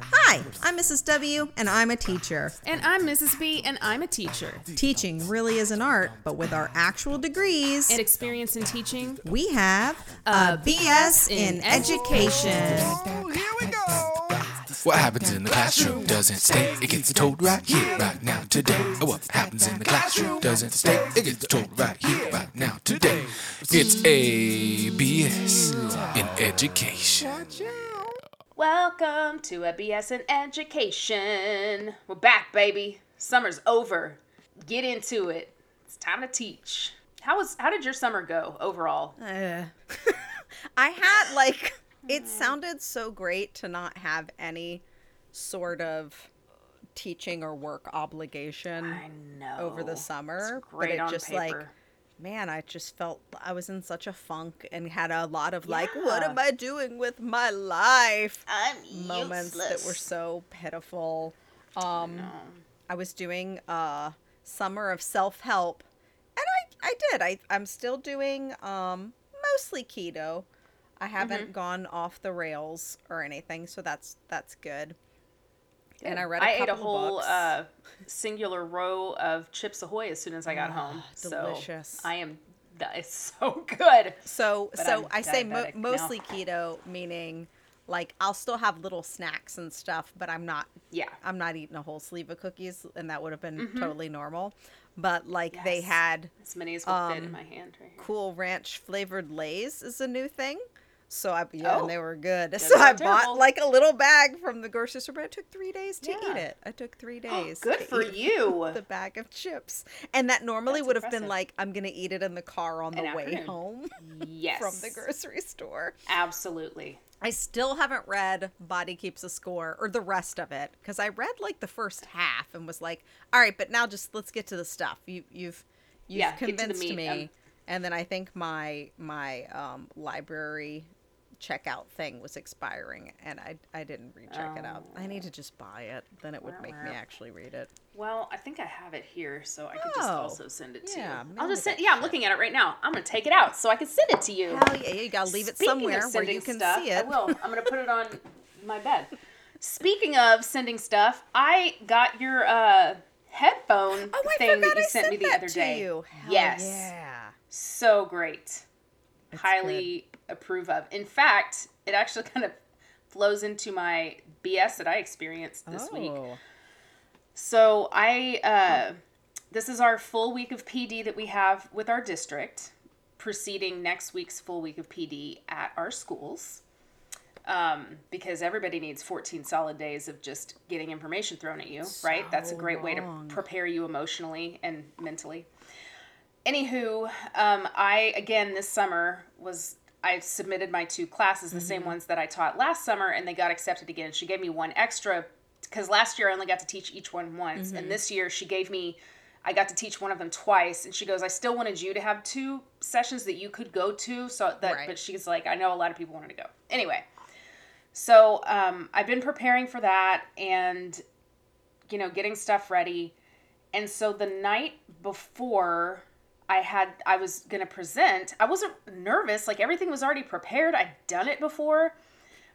Hi, I'm Mrs. W, and I'm a teacher. And I'm Mrs. B, and I'm a teacher. Teaching really is an art, but with our actual degrees, And experience in teaching, we have a BS in education. Here we go. What happens in the classroom doesn't stay. It gets told right here, right now, today. Oh, what happens in the classroom doesn't stay. It gets told right here, right now, today. It's ABS in education. Welcome to a BS in education. We're back, baby. Summer's over. Get into it. It's time to teach. How was? How did your summer go overall? Uh, I had like it sounded so great to not have any sort of teaching or work obligation I know. over the summer, It's great but it just paper. like man, I just felt I was in such a funk and had a lot of like, what am I doing with my life? I'm moments that were so pitiful. Um, I was doing uh, summer of self help, and I I did. I I'm still doing um mostly keto. I haven't Mm-hmm. gone off the rails or anything, so that's that's good. And I read a I ate a whole uh, singular row of Chips Ahoy as soon as I got home. So delicious. I am. That is so good. So But so I'm I say mo- mostly keto, meaning like I'll still have little snacks and stuff, but I'm not Yeah. I'm not eating a whole sleeve of cookies, and that would have been totally normal. But like they Mm-hmm. Had As many as will fit in Um, my hand right here. Cool Ranch flavored Lay's is a new thing. So I yeah, Oh. and they were good. So I aren't bought like a little bag from the grocery store, but it took three days to eat it. I took three days. Good to for you. The bag of chips, and that normally That's would have been like I'm gonna eat it in the car on the An way afternoon. home Yes. from the grocery store. Absolutely. I still haven't read Body Keeps a Score or the rest of it because I read like the first half and was like, all right, but now just let's get to the stuff. You you've you've Yeah, convinced me. um, and then I think my my um, library checkout thing was expiring and I I didn't recheck it out. I need to just buy it. Then it would make me actually read it. Well, I think I have it here, so I could just Oh, also send it to yeah, you. I'll just send. Yeah, I'm looking at it right now. I'm gonna take it out so I can send it to you. Hell yeah, you gotta leave it Speaking somewhere where you can stuff, see it. I will. I'm gonna put it on my bed. Speaking of sending stuff, I got your uh, headphone Oh, thing that you I sent me the other day. you. Hell yes, Yeah. so great. Highly approve of. In fact, it actually kind of flows into my BS that I experienced this week. Oh. So I, uh, this is our full week of PD that we have with our district, preceding next week's full week of PD at our schools. Um, because everybody needs 14 solid days of just getting information thrown at you, right? That's a So great way to prepare you emotionally and mentally. Anywho, um, I again this summer was I submitted my two classes, the Mm-hmm. same ones that I taught last summer, and they got accepted again. She gave me one extra because last year I only got to teach each one once, Mm-hmm. and this year she gave me I got to teach one of them twice, and she goes, I still wanted you to have two sessions that you could go to, so that Right. but she's like, I know a lot of people wanted to go anyway. So um, I've been preparing for that, and you know, getting stuff ready. And so the night before I had I was going to present, I wasn't nervous, like everything was already prepared. I'd done it before.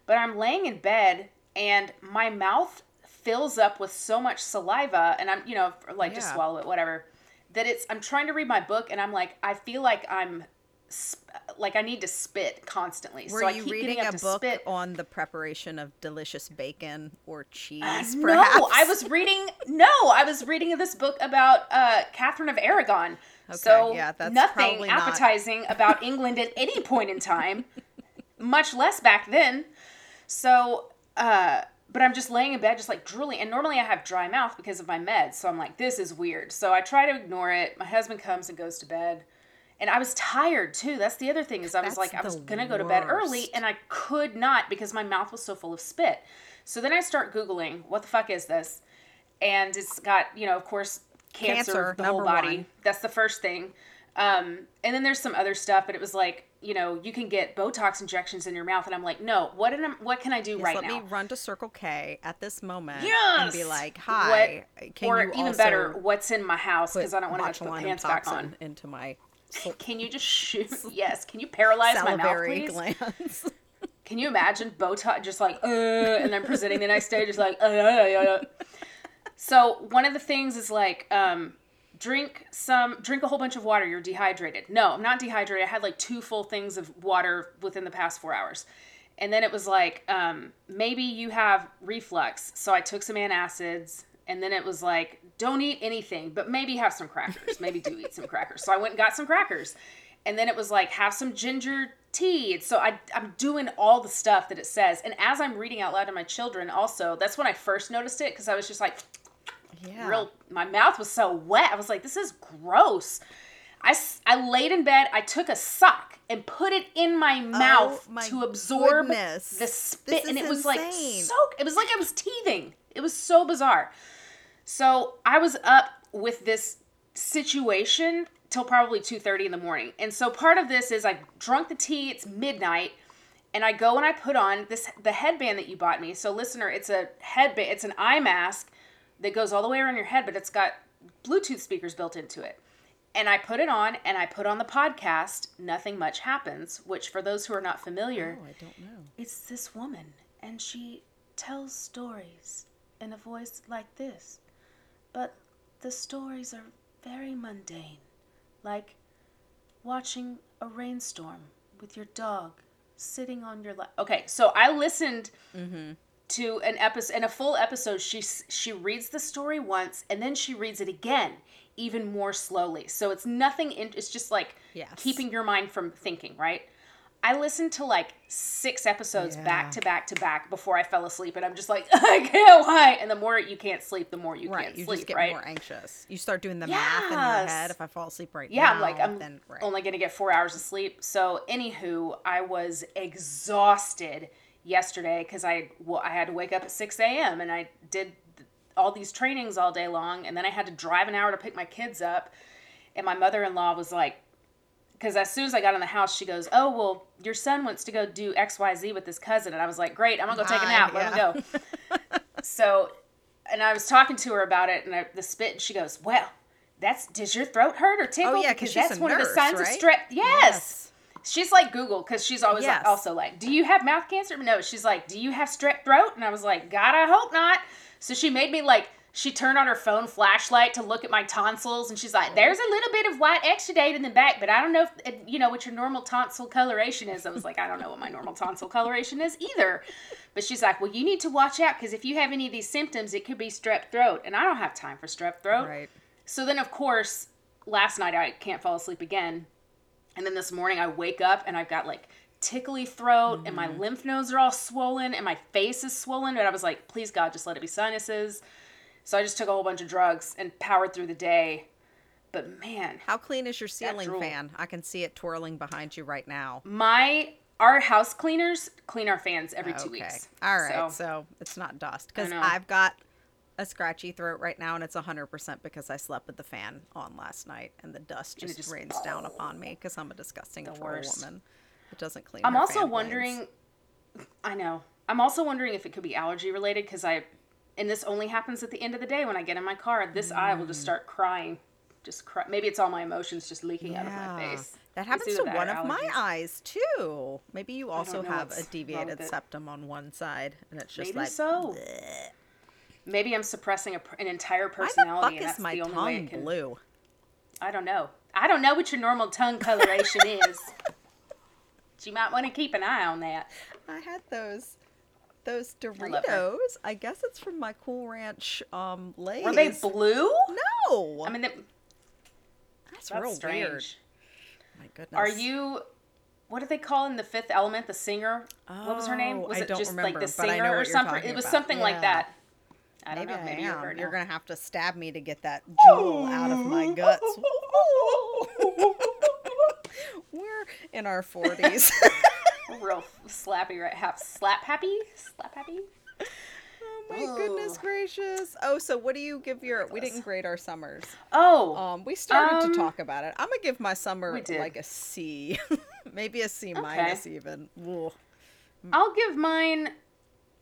But I'm laying in bed and my mouth fills up with so much saliva and I'm, you know, like just swallow it whatever. That it's I'm trying to read my book and I'm like I feel like I'm sp- like I need to spit constantly. Were so I you keep reading a book spit. on the preparation of delicious bacon or cheese? Uh. No, I was reading. No, I was reading this book about uh, Catherine of Aragon. so yeah, that's nothing probably not- appetizing about England at any point in time, much less back then. So, uh, but I'm just laying in bed, just like drooling. And normally I have dry mouth because of my meds. So I'm like, this is weird. So I try to ignore it. My husband comes and goes to bed. And I was tired too. That's the other thing is I was That's like, I was gonna go to bed early and I could not because my mouth was so full of spit. So then I start Googling, what the fuck is this? And it's got, you know, of course, cancer, Cancer, the whole body. one. That's the first thing. Um, and then there's some other stuff, but it was like, you know, you can get Botox injections in your mouth, and I'm like, no, what am, what can I do Yes, right let now? Let me run to Circle K at this moment Yes. and be like, "Hi, can or even better, what's in my house? Because I don't want to have to put pants back on. into my Can you just shoot? Yes. Can you paralyze my mouth, please? glands?" Can you imagine Botox just like, uh, and then presenting the next day, just like, uh, uh, uh, uh. So one of the things is like, um, drink some, drink a whole bunch of water. You're dehydrated. No, I'm not dehydrated. I had like two full things of water within the past four hours. And then it was like, um, maybe you have reflux. So I took some antacids. And then it was like, don't eat anything, but maybe have some crackers. Maybe do eat some crackers. So I went and got some crackers. And then it was like, have some ginger tea. So I, I'm doing all the stuff that it says. And as I'm reading out loud to my children, also, that's when I first noticed it because I was just like, Yeah. real, my mouth was so wet. I was like, this is gross. I, I laid in bed, I took a sock and put it in my oh mouth Oh my to absorb goodness. the spit. And it was like insane. so, it was like I was teething. It was so bizarre. So I was up with this situation till probably 2.30 in the morning. And so part of this is I drunk the tea, it's midnight, and I go and I put on this the headband that you bought me. So listener, it's a headband, it's an eye mask that goes all the way around your head, but it's got Bluetooth speakers built into it. And I put it on and I put on the podcast, Nothing Much Happens, which for those who are not familiar, Oh, I don't know. it's this woman and she tells stories in a voice like this. But the stories are very mundane, like watching a rainstorm with your dog sitting on your lap. Okay, so I listened mm-hmm. to an episode in a full episode she she reads the story once and then she reads it again even more slowly so it's nothing in, it's just like Yes. keeping your mind from thinking right i listened to like six episodes back to back to back before i fell asleep and i'm just like i can't why and the more you can't sleep the more you Right. can't You sleep just get right more anxious. You start doing the math in your head. If I fall asleep right yeah, now, I'm like, I'm then right. only gonna get four hours of sleep. So, anywho, I was exhausted yesterday because I well, I had to wake up at six a.m. and I did th- all these trainings all day long, and then I had to drive an hour to pick my kids up. And my mother-in-law was like, because as soon as I got in the house, she goes, "Oh well, your son wants to go do X Y Z with his cousin," and I was like, "Great, I'm gonna go take a Bye, nap. Let yeah. him go." so, and I was talking to her about it, and I, the spit, and she goes, "Well." That's does your throat hurt or tickle? Oh, yeah, 'cause because she's that's a one of the nurse, signs of right? strep. Yes. She's like Google because she's always Yes. like, also like, do you have mouth cancer? No, she's like, do you have strep throat? And I was like, God, I hope not. So she made me like, she turned on her phone flashlight to look at my tonsils, and she's like, there's a little bit of white exudate in the back, but I don't know if you know what your normal tonsil coloration is. I was like, I don't know what my normal tonsil coloration is either. But she's like, well, you need to watch out because if you have any of these symptoms, it could be strep throat, and I don't have time for strep throat. Right. So then, of course, last night I can't fall asleep again. And then this morning I wake up and I've got like tickly throat and my mm-hmm. lymph nodes are all swollen and my face is swollen. And I was like, please God, just let it be sinuses. So I just took a whole bunch of drugs and powered through the day. But man, How clean is your ceiling fan? I can see it twirling behind you right now. my our house cleaners clean our fans every two weeks. All right. So, So, it's not dust because. I've got a scratchy throat right now, and it's 100% because I slept with the fan on last night, and the dust just, just- rains down upon me because I'm a disgusting worst. woman. It doesn't clean. I'm also fan blades. wondering. I know. I'm also wondering if it could be allergy related because I, and this only happens at the end of the day when I get in my car. This eye will Mm. just start crying, just cry. Maybe it's all my emotions just leaking out of my face. That happens to that one of my eyes too. Maybe you also have a deviated septum on one side, and it's just Maybe like so. bleh. Maybe I'm suppressing a, an entire Why the personality, fuck and is my the only way tongue can. blue? I don't know. I don't know what your normal tongue coloration is. But you might want to keep an eye on that. I had those those I. Doritos. I, guess it's from my Cool Ranch um Lay's. Were they blue? No. I mean, that- that's, that's real strange. weird. My goodness. Are you? What do they call in the Fifth Element the singer? what was her name? Oh, Was I it don't just remember, like the I singer or something? It was about. something like that. I don't Maybe know. Maybe you am. You're gonna have to stab me to get that jewel out of my guts. We're in our forties. real slappy right half slap happy slap happy. oh my goodness gracious! Oh, so what do you give your? We didn't grade our summers. Oh, Um, we started Um, to talk about it. I'm gonna give my summer like a C, maybe a C minus even. Ooh. I'll give mine.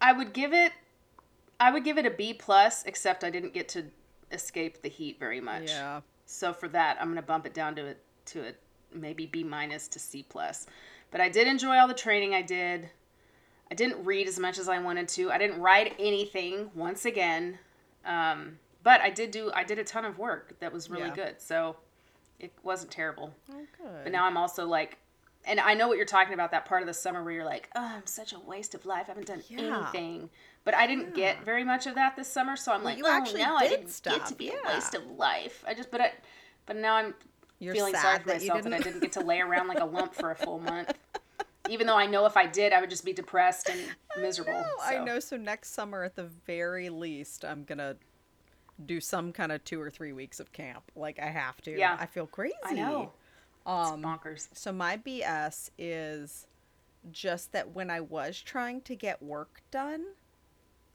I would give it. I would give it a B plus, except I didn't get to escape the heat very much. Yeah. So for that, I'm gonna bump it down to a to a maybe B minus to C plus. But I did enjoy all the training I did. I didn't read as much as I wanted to. I didn't write anything once again. Um, but I did do I did a ton of work that was really Yeah. good. So it wasn't terrible. Oh, good. But now I'm also like and I know what you're talking about that part of the summer where you're like, "Oh, I'm such a waste of life. I haven't done Yeah. anything." But I didn't get very much of that this summer, so I'm like, you "Oh, now I did didn't get to be yeah. a waste of life." I just but I but now I'm You're feeling sad sorry for that myself that, I didn't- get to lay around like a lump for a full month. Even though I know if I did, I would just be depressed and miserable. I so. know. So next summer, at the very least, I'm gonna do some kind of two or three weeks of camp. Like I have to. Yeah. I feel crazy. I know. Um, it's bonkers. so my BS is just that when I was trying to get work done,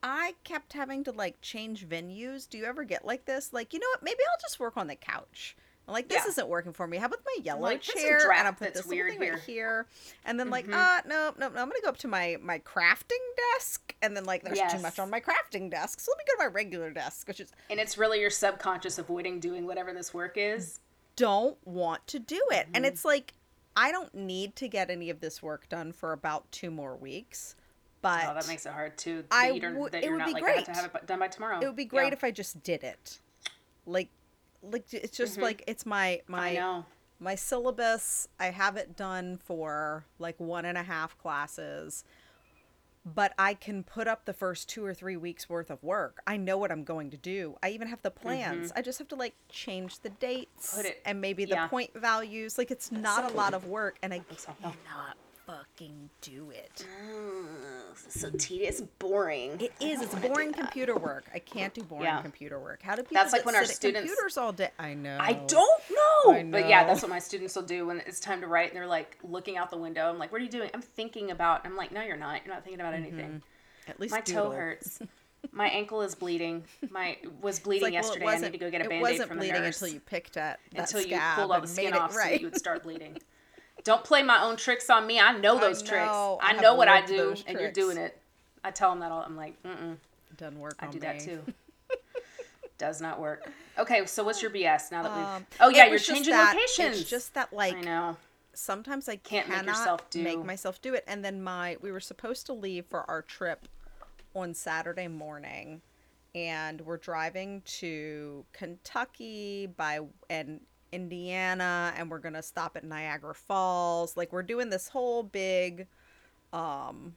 I kept having to like change venues. Do you ever get like this? Like, you know what? Maybe I'll just work on the couch. I'm like, this Yeah. isn't working for me. How about my yellow like, "There's a chair? And I put this weird thing right here." here. And then like, Mhm. uh, no, no, no. I'm gonna go up to my my crafting desk, and then like, there's too much on my crafting desk, so let me go to my regular desk, which is And it's really your subconscious avoiding doing whatever this work is. don't want to do it. And Mm-hmm. it's like I don't need to get any of this work done for about two more weeks. But Oh, that makes it hard too. I that don't, would- that it you're would not be like I have to have it done by tomorrow. it would be great Yeah. if I just did it. Like like it's just Mhm. like it's my I my know. my syllabus. I have it done for like one and a half classes. But I can put up the first two or three weeks worth of work. I know what I'm going to do. I even have the plans. I just have to like change the dates Mm-hmm. It- and maybe the yeah. point values. Like it's not a lot of work, and I so- cannot fucking do it. so tedious, boring. It is. It's boring computer work. I can't do boring Yeah. computer work. How do people That's like when our students- computers all day? I know. I don't know. I But yeah, that's what my students will do when it's time to write and they're like looking out the window. I'm like, what are you doing? I'm thinking about I'm like, no, you're not. You're not thinking about mm-hmm. anything. At least My toe hurts. My ankle is bleeding. My was bleeding like, well, yesterday. I need to go get a it band-aid wasn't from bleeding until you picked at that until you pulled all the skin off so right. that you would start bleeding. Don't play my own tricks on me. I know I those tricks. I I know what I do, and you're doing it. I tell them that all. I'm like, mm-mm, Doesn't work I do me. that too. Does not work. Okay, so what's your BS now that we've? Um, oh yeah, you're changing that- locations. It's just that like I know. sometimes I Can't make yourself do- make myself do it. And then my we were supposed to leave for our trip on Saturday morning, and we're driving to Kentucky by and Indiana, and we're gonna stop at Niagara Falls. Like we're doing this whole big um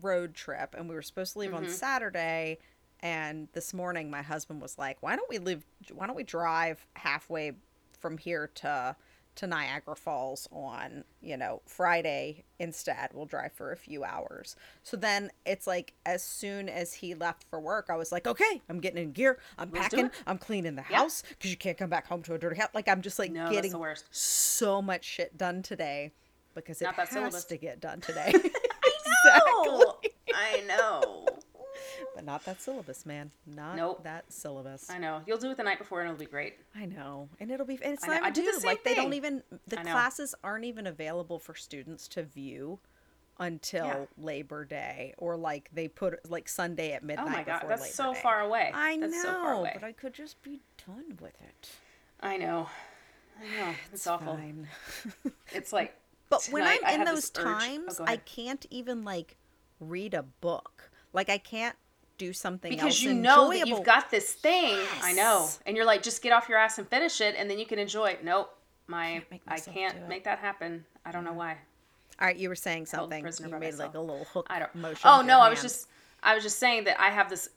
road trip, and we were supposed to leave on Mhm. Saturday. And this morning, my husband was like, "Why don't we live? Why don't we drive halfway from here to to Niagara Falls on you know Friday instead? We'll drive for a few hours." So then it's like as soon as he left for work, I was like, "Okay, I'm getting in gear. I'm Let's packing. I'm cleaning the house because you can't come back home to a dirty house." Like I'm just like No, getting the worst. so much shit done today because it Not that has syllabus. to get done today. Oh, exactly. I know. But not that syllabus, man. Not Nope. that syllabus. I know. You'll do it the night before, and it'll be great. I know, and it'll be. And it's not I did the Like they don't even. The classes aren't even available for students to view until Yeah. Labor Day, or like they put like Sunday at midnight. Oh my god, before that's so far away. I know, That's so far away. but I could just be done with it. I know. I know. It's, awful. Fine. It's like. But when tonight I I'm in those oh, times, go I can't even like read a book. Like I can't do something because else you know that you've got this thing. I know, and you're like, just get off your ass and finish it, and then you can enjoy it. Nope, my I can't make that happen. I don't know why. All right, you were saying something. You made like a little hook I don't. motion. Oh no, I was just I was just saying that I have this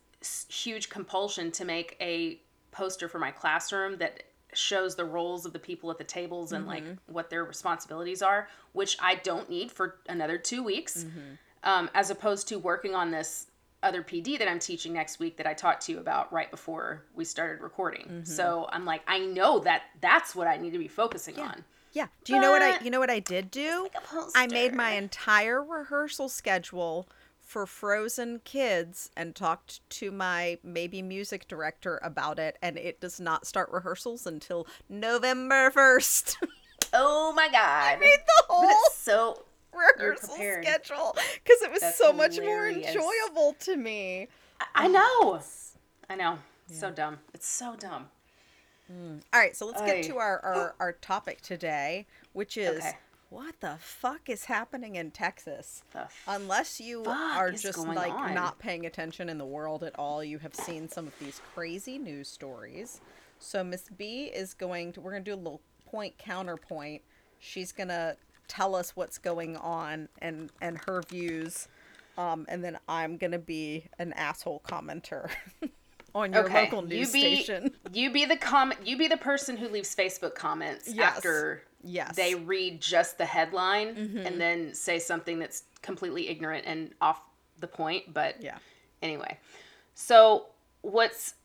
huge compulsion to make a poster for my classroom that shows the roles of the people at the tables and like Mm-hmm. what their responsibilities are, which I don't need for another two weeks, Mm-hmm. um, as opposed to working on this other PD that I'm teaching next week that I talked to you about right before we started recording. Mm-hmm. So I'm like, I know that that's what I need to be focusing on. Yeah. Do you know what I? You know what I did do? like I made my entire rehearsal schedule for Frozen Kids and talked to my maybe music director about it, and it does not start rehearsals until November first. Oh my god! I made the But whole so rehearsal schedule because it was That's so much more enjoyable to me. I know. I know. So dumb. It's so dumb. Mm. All right, so let's get to our, our, oh. our topic today, which is Okay. what the fuck is happening in Texas? Unless you are just like on? not paying attention in the world at all, you have seen some of these crazy news stories. So Miss B is going to we're going to do a little point counterpoint. She's going to tell us what's going on and and her views. Um, and then I'm going to be an asshole commenter on your Okay, local news you be, station. You be the comment. You be the person who leaves Facebook comments Yes. after Yes. Mm-hmm. they read just the headline and then say something that's completely ignorant and off the point. But Yeah. anyway, so what's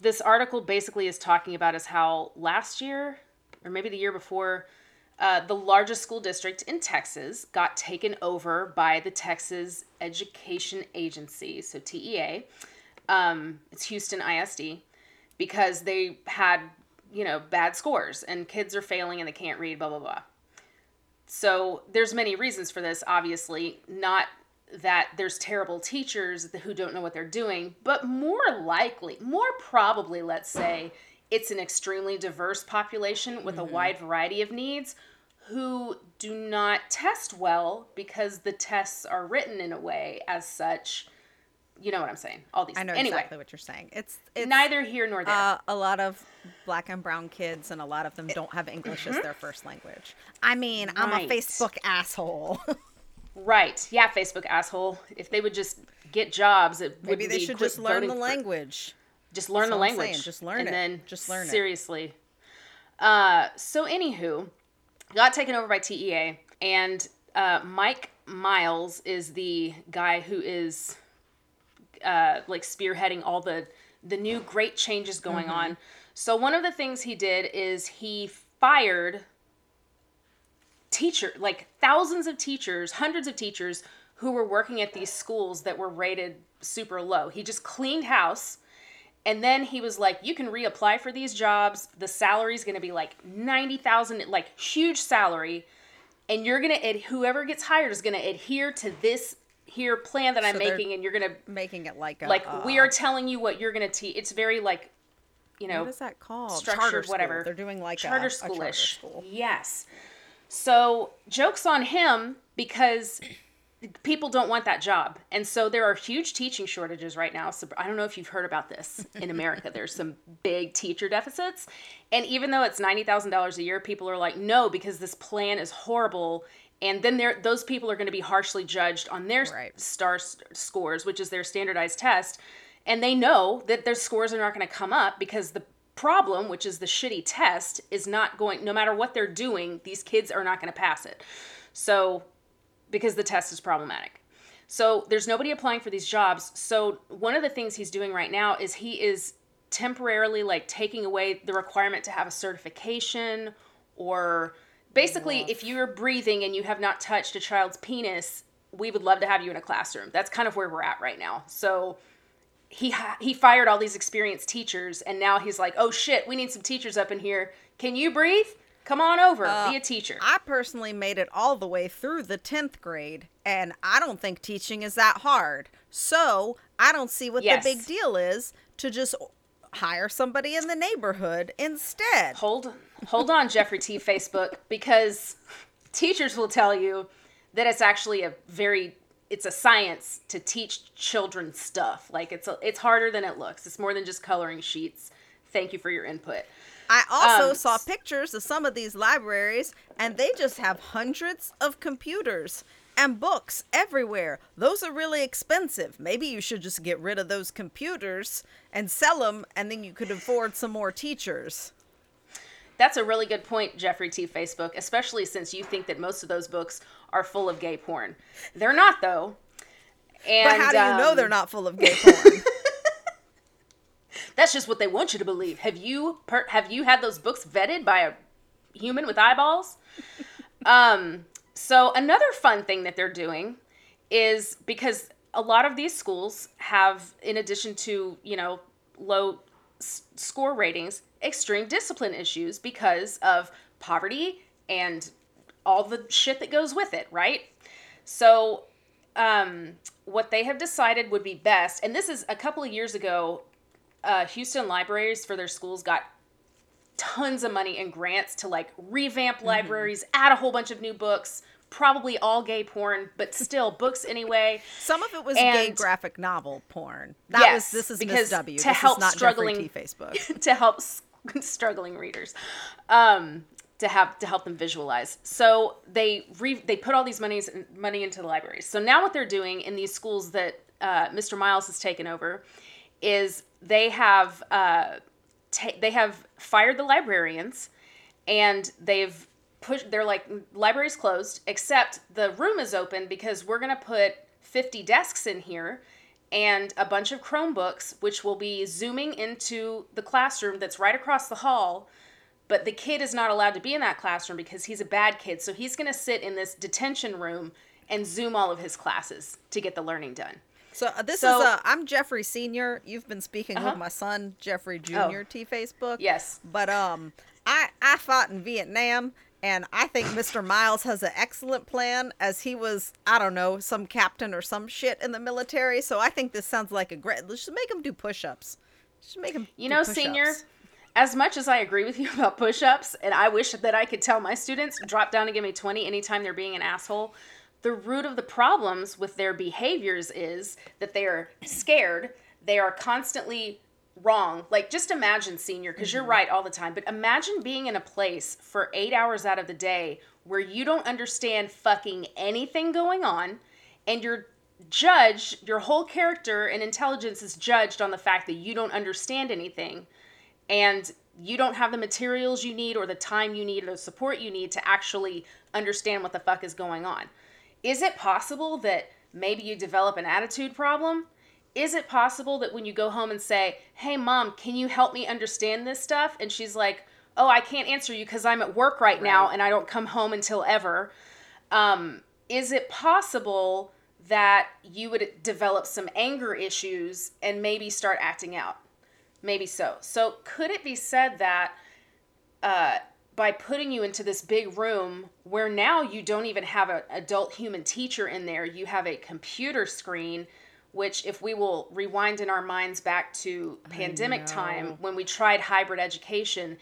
this article basically is talking about is how last year or maybe the year before. Uh, the largest school district in Texas got taken over by the Texas Education Agency, so TEA. Um, it's Houston ISD because they had, you know, bad scores and kids are failing and they can't read, blah, blah, blah. So there's many reasons for this, obviously. Not that there's terrible teachers who don't know what they're doing, but more likely, more probably, let's say, it's an extremely diverse population with a wide variety of needs who do not test well because the tests are written in a way as such. You know what I'm saying? All these. I know anyway, exactly what you're saying. It's it's neither here nor there. uh, a lot of black and brown kids, and a lot of them don't have English as their first language. I mean, I'm a Mm-hmm. Facebook asshole. right? Yeah, Facebook asshole. If they would just get jobs, it Maybe they should just learn the voting for- language. Just learn the That's I'm language. saying, just learn it and it. Then Just learn it. seriously. Uh, so anywho, got taken over by TEA, and uh, Mike Miles is the guy who is uh, like spearheading all the the new great changes going Mm-hmm. on. So one of the things he did is he fired teacher like thousands of teachers, hundreds of teachers who were working at these schools that were rated super low. He just cleaned house and then he was like, you can reapply for these jobs. The salary's going to be like 90,000 like huge salary and you're going to whoever gets hired is going to adhere to this here plan that I'm making and you're going to Making it like a like uh, we are telling you what you're going to teach. It's very like you know what is that called? structured Charter school. whatever. They're doing like charter schoolish. charter school. Yes. So jokes on him because people don't want that job, and so there are huge teaching shortages right now. So I don't know if you've heard about this in America. There's some big teacher deficits, and even though it's ninety thousand dollars a year, people are like, no, because this plan is horrible. And then there, those people are going to be harshly judged on their Right. star s- scores, which is their standardized test, and they know that their scores are not going to come up because the problem, which is the shitty test, is not going. No matter what they're doing, these kids are not going to pass it. So, because the test is problematic. So there's nobody applying for these jobs. So one of the things he's doing right now is he is temporarily like taking away the requirement to have a certification or basically if you're breathing and you have not touched a child's penis, we would love to have you in a classroom. That's kind of where we're at right now. So he hi- he fired all these experienced teachers and now he's like, "Oh shit, we need some teachers up in here. Can you breathe? Come on over, be uh, a teacher." I personally made it all the way through the 10th grade, and I don't think teaching is that hard. So I don't see what Yes. the big deal is to just hire somebody in the neighborhood instead. hold hold on jeffrey t facebook because teachers will tell you that it's actually a very it's a science to teach children stuff like it's a, it's harder than it looks it's more than just coloring sheets thank you for your input I also Um, saw pictures of some of these libraries, and they just have hundreds of computers and books everywhere. Those are really expensive. Maybe you should just get rid of those computers and sell them, and then you could afford some more teachers. that's a really good point jeffrey t facebook especially since you think that most of those books are full of gay porn they're not though and But how do you know um, they're not full of gay porn? That's just what they want you to believe. Have you per- have you had those books vetted by a human with eyeballs? um, so another fun thing that they're doing is because a lot of these schools have, in addition to you know low s- score ratings, extreme discipline issues because of poverty and all the shit that goes with it, right? So um, what they have decided would be best, and this is a couple of years ago, uh, Houston libraries for their schools got tons of money in grants to like revamp libraries, add a whole bunch of new books, probably all gay porn, but still books anyway. Some of it was gay graphic novel porn. That Yes, was this is because W. to this help is not struggling-. Facebook. to help struggling readers um, to have to help them visualize. So they re- they put all these monies money into the libraries. So now what they're doing in these schools that uh, Mr. Miles has taken over is they have uh, ta- they have fired the librarians and they've pushed they're like library's closed except the room is open because we're to put 50 desks in here and a bunch of chromebooks which will be zooming into the classroom that's right across the hall. But the kid is not allowed to be in that classroom because he's a bad kid. So he's going to sit in this detention room and zoom all of his classes to get the learning done So uh, this So- is uh, I'm Jeffrey Senior. You've been speaking Uh-huh. with my son Jeffrey Oh. Junior. T Facebook. yes But um, I I fought in Vietnam, and I think Mr. Miles has an excellent plan, as he was I don't know some captain or some shit in the military. So I think this sounds like a great. Let's just make him do push-ups. Just make him. You know, push-ups. senior, as much as I agree with you about push ups, and I wish that I could tell my students, drop down and give me 20 anytime they're being an asshole, the root of the problems with their behaviors is that they are scared, they are constantly wrong. Like, just imagine, senior, because you're mm-hmm. right all the time, but imagine being in a place for eight hours out of the day where you don't understand fucking anything going on and you're judged, your whole character and intelligence is judged on the fact that you don't understand anything and you don't have the materials you need or the time you need or the support you need to actually understand what the fuck is going on. Is it possible that maybe you develop an attitude problem? Is it possible that when you go home and say, Hey, mom, can you help me understand this stuff? And she's like, Oh, I can't answer you because I'm at work right, now and I don't come home until ever. Um, is it possible that you would develop some anger issues and maybe start acting out? Maybe so. So, could it be said that uh, by putting you into this big room where now you don't even have an adult human teacher in there, you have a computer screen, which, if we will rewind in our minds back to pandemic time when we tried hybrid education,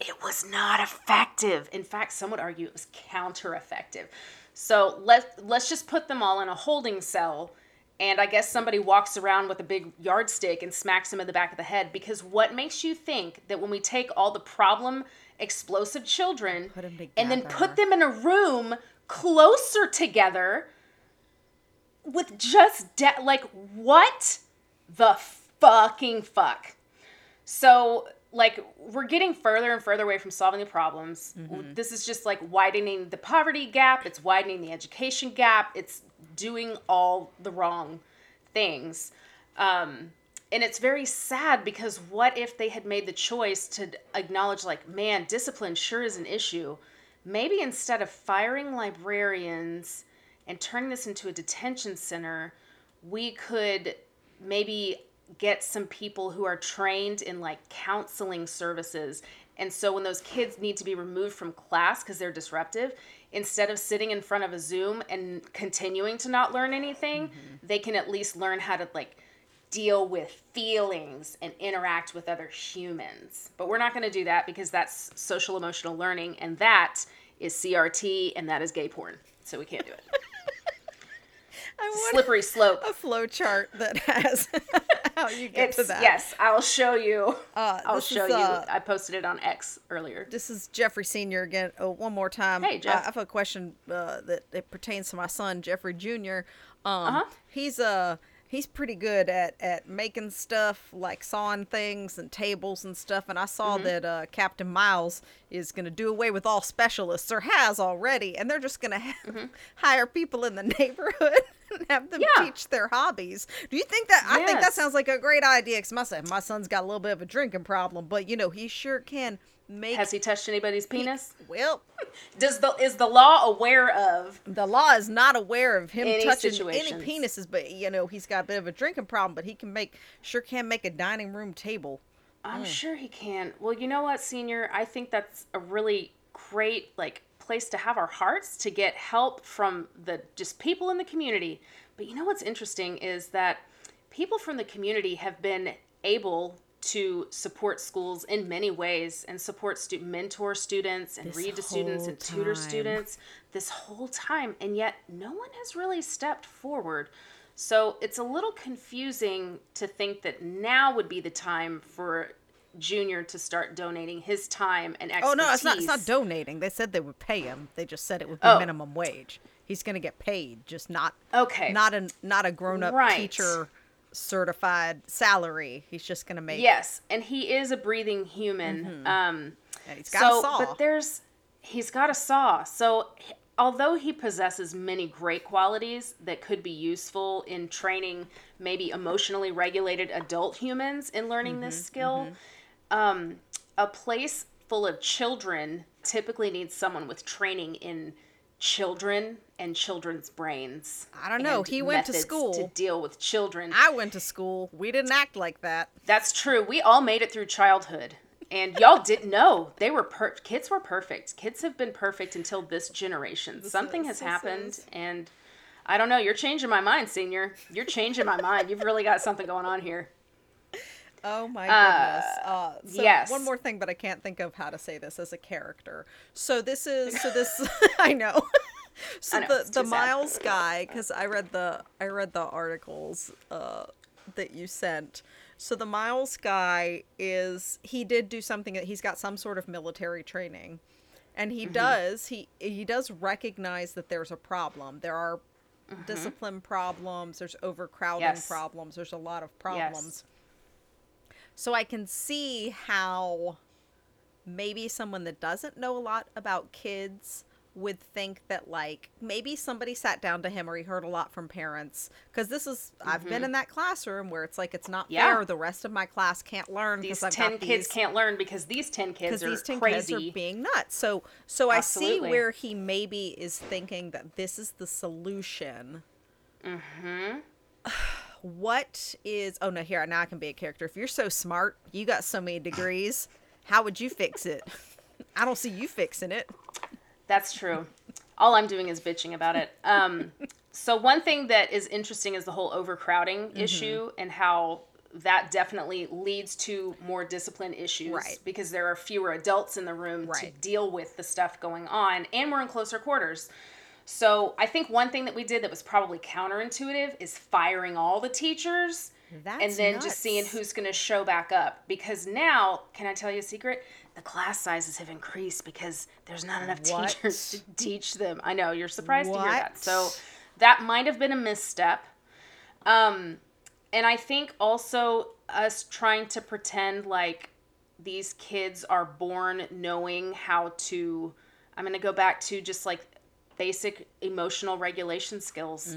it was not effective. In fact, some would argue it was counter effective. So let let's just put them all in a holding cell and I guess somebody walks around with a big yardstick and smacks them in the back of the head because what makes you think that when we take all the problem explosive children and then put them in a room closer together with just de- like what the fucking fuck? So like we're getting further and further away from solving the problems. This is just like widening the poverty gap. It's widening the education gap. It's doing all the wrong things. Um, and it's very sad because what if they had made the choice to acknowledge like man discipline sure is an issue. Maybe instead of firing librarians and turning this into a detention center we could maybe get some people who are trained in like counseling services. And so when those kids need to be removed from class because they're disruptive instead of sitting in front of a zoom and continuing to not learn anything mm-hmm. they can at least learn how to like deal with feelings and interact with other humans but we're not going to do that because that's social emotional learning and that is crt and that is gay porn so we can't do it I slippery slope a flow chart that has how you get it's to that. yes i'll show you Uh, i'll show is, you uh, i posted it on x earlier This is Jeffrey Senior again. Oh, one more time. Hey, Jeff. I have a question uh, that it pertains to my son Jeffrey Junior. Um, Uh-huh. he's uh he's pretty good at at making stuff like sawing things and tables and stuff. And I saw Mm-hmm. that uh, Captain Miles is going to do away with all specialists or has already, and they're just going to ha- hire people in the neighborhood. and Have them Mm-hmm. Yeah. teach their hobbies. Do you think that? I think that sounds like a great idea. Cause my son, my son's got a little bit of a drinking problem, but you know he sure can make. has he touched anybody's penis well, does the is the law aware of the law is not aware of him Any touching situations. any penises, but you know he's got a bit of a drinking problem. But he can make sure can make a dining room table. i'm mm. sure he can well you know what senior i think that's a really great like place to have our hearts to get help from the just people in the community but you know what's interesting is that people from the community have been able to support schools in many ways and support stu- mentor students and This read to students and tutor time. students this whole time and yet no one has really stepped forward so it's a little confusing to think that now would be the time for junior to start donating his time and expertise Oh no, it's not. It's not donating. They said they would pay him. They just said it would be Oh. minimum wage. He's gonna get paid, just not okay not a not a grown up Right. teacher certified salary. He's just gonna make. yes and he is a breathing human um and he's got so, a saw. But there's he's got a saw. So although he possesses many great qualities that could be useful in training maybe emotionally regulated adult humans in learning Mm-hmm, this skill, um, a place full of children typically needs someone with training in children and children's brains. I don't know. He went to school. to deal with children. I went to school. We didn't act like that. That's true. We all made it through childhood. And y'all didn't know they were per- kids were perfect. Kids have been perfect until this generation. Something is- has happened is- and I don't know, you're changing my mind, senior. You're changing my mind. You've really got something going on here. Oh my goodness. Uh, so yes. One more thing, but I can't think of how to say this as a character. So this is so this I know. so know, the the too sad. Miles guy because I read the I read the articles uh, that you sent. So the Miles guy is he did do something that he's got some sort of military training. And Mm-hmm. he does he he does recognize that there's a problem. There are discipline problems, there's overcrowding Mm-hmm. Yes. problems, there's a lot of problems. So I can see how maybe someone that doesn't know a lot about kids would think that like maybe somebody sat down to him or he heard a lot from parents because this is I've been in that classroom where it's like it's not Mm-hmm. Yeah. fair the rest of my class can't learn These because 10 got kids these can't learn because these 10 kids are these 10 crazy. kids are being nuts. So so I see where he maybe is thinking that this is the solution. Mm-hmm. what is oh no here now I can be a character. If you're so smart, you got so many degrees, how would you fix it? I don't see you fixing it. That's true. All I'm doing is bitching about it. Um, so one thing that is interesting is the whole overcrowding Mm-hmm. issue and how that definitely leads to more discipline issues Right. because there are fewer adults in the room to deal with the stuff going on and we're in closer quarters. So I think one thing that we did that was probably counterintuitive is firing all the teachers and then nuts. just seeing who's going to show back up because now can i tell you a secret the class sizes have increased because there's not enough What? teachers to teach them. I know you're surprised to hear that. So that might have been a misstep. Um and i think also us trying to pretend like these kids are born knowing how to i'm going to go back to just like basic emotional regulation skills.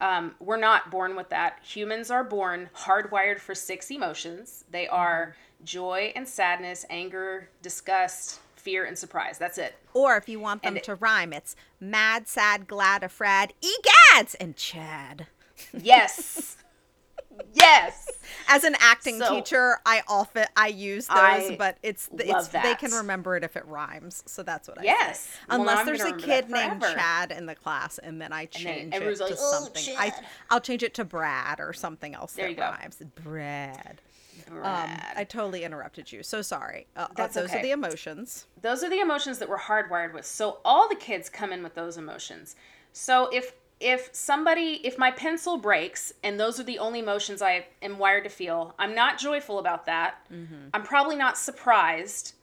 Um, we're not born with that. Humans are born hardwired for six emotions. They are joy and sadness, anger, disgust, fear, and surprise. That's it. Or if you want them And it- to rhyme, it's mad, sad, glad, afraid, egads, and Chad. Yes. yes. As an acting So- teacher, I often I use those, I but it's it's love they can remember it if it rhymes. So that's what I Yes. say. Well, Unless I'm there's a kid named. Chad in the class, and then I then change it to like, "Oh, something. I I'll change it to Brad or something else There that you go. rhymes. Brad. Um, Brad. I totally interrupted you. So sorry. Uh, uh, That's those are the emotions. those are the emotions that we're hardwired with. So all the kids come in with those emotions. So if if somebody if my pencil breaks and those are the only emotions I am wired to feel, I'm not joyful about that. Mm-hmm. I'm probably not surprised.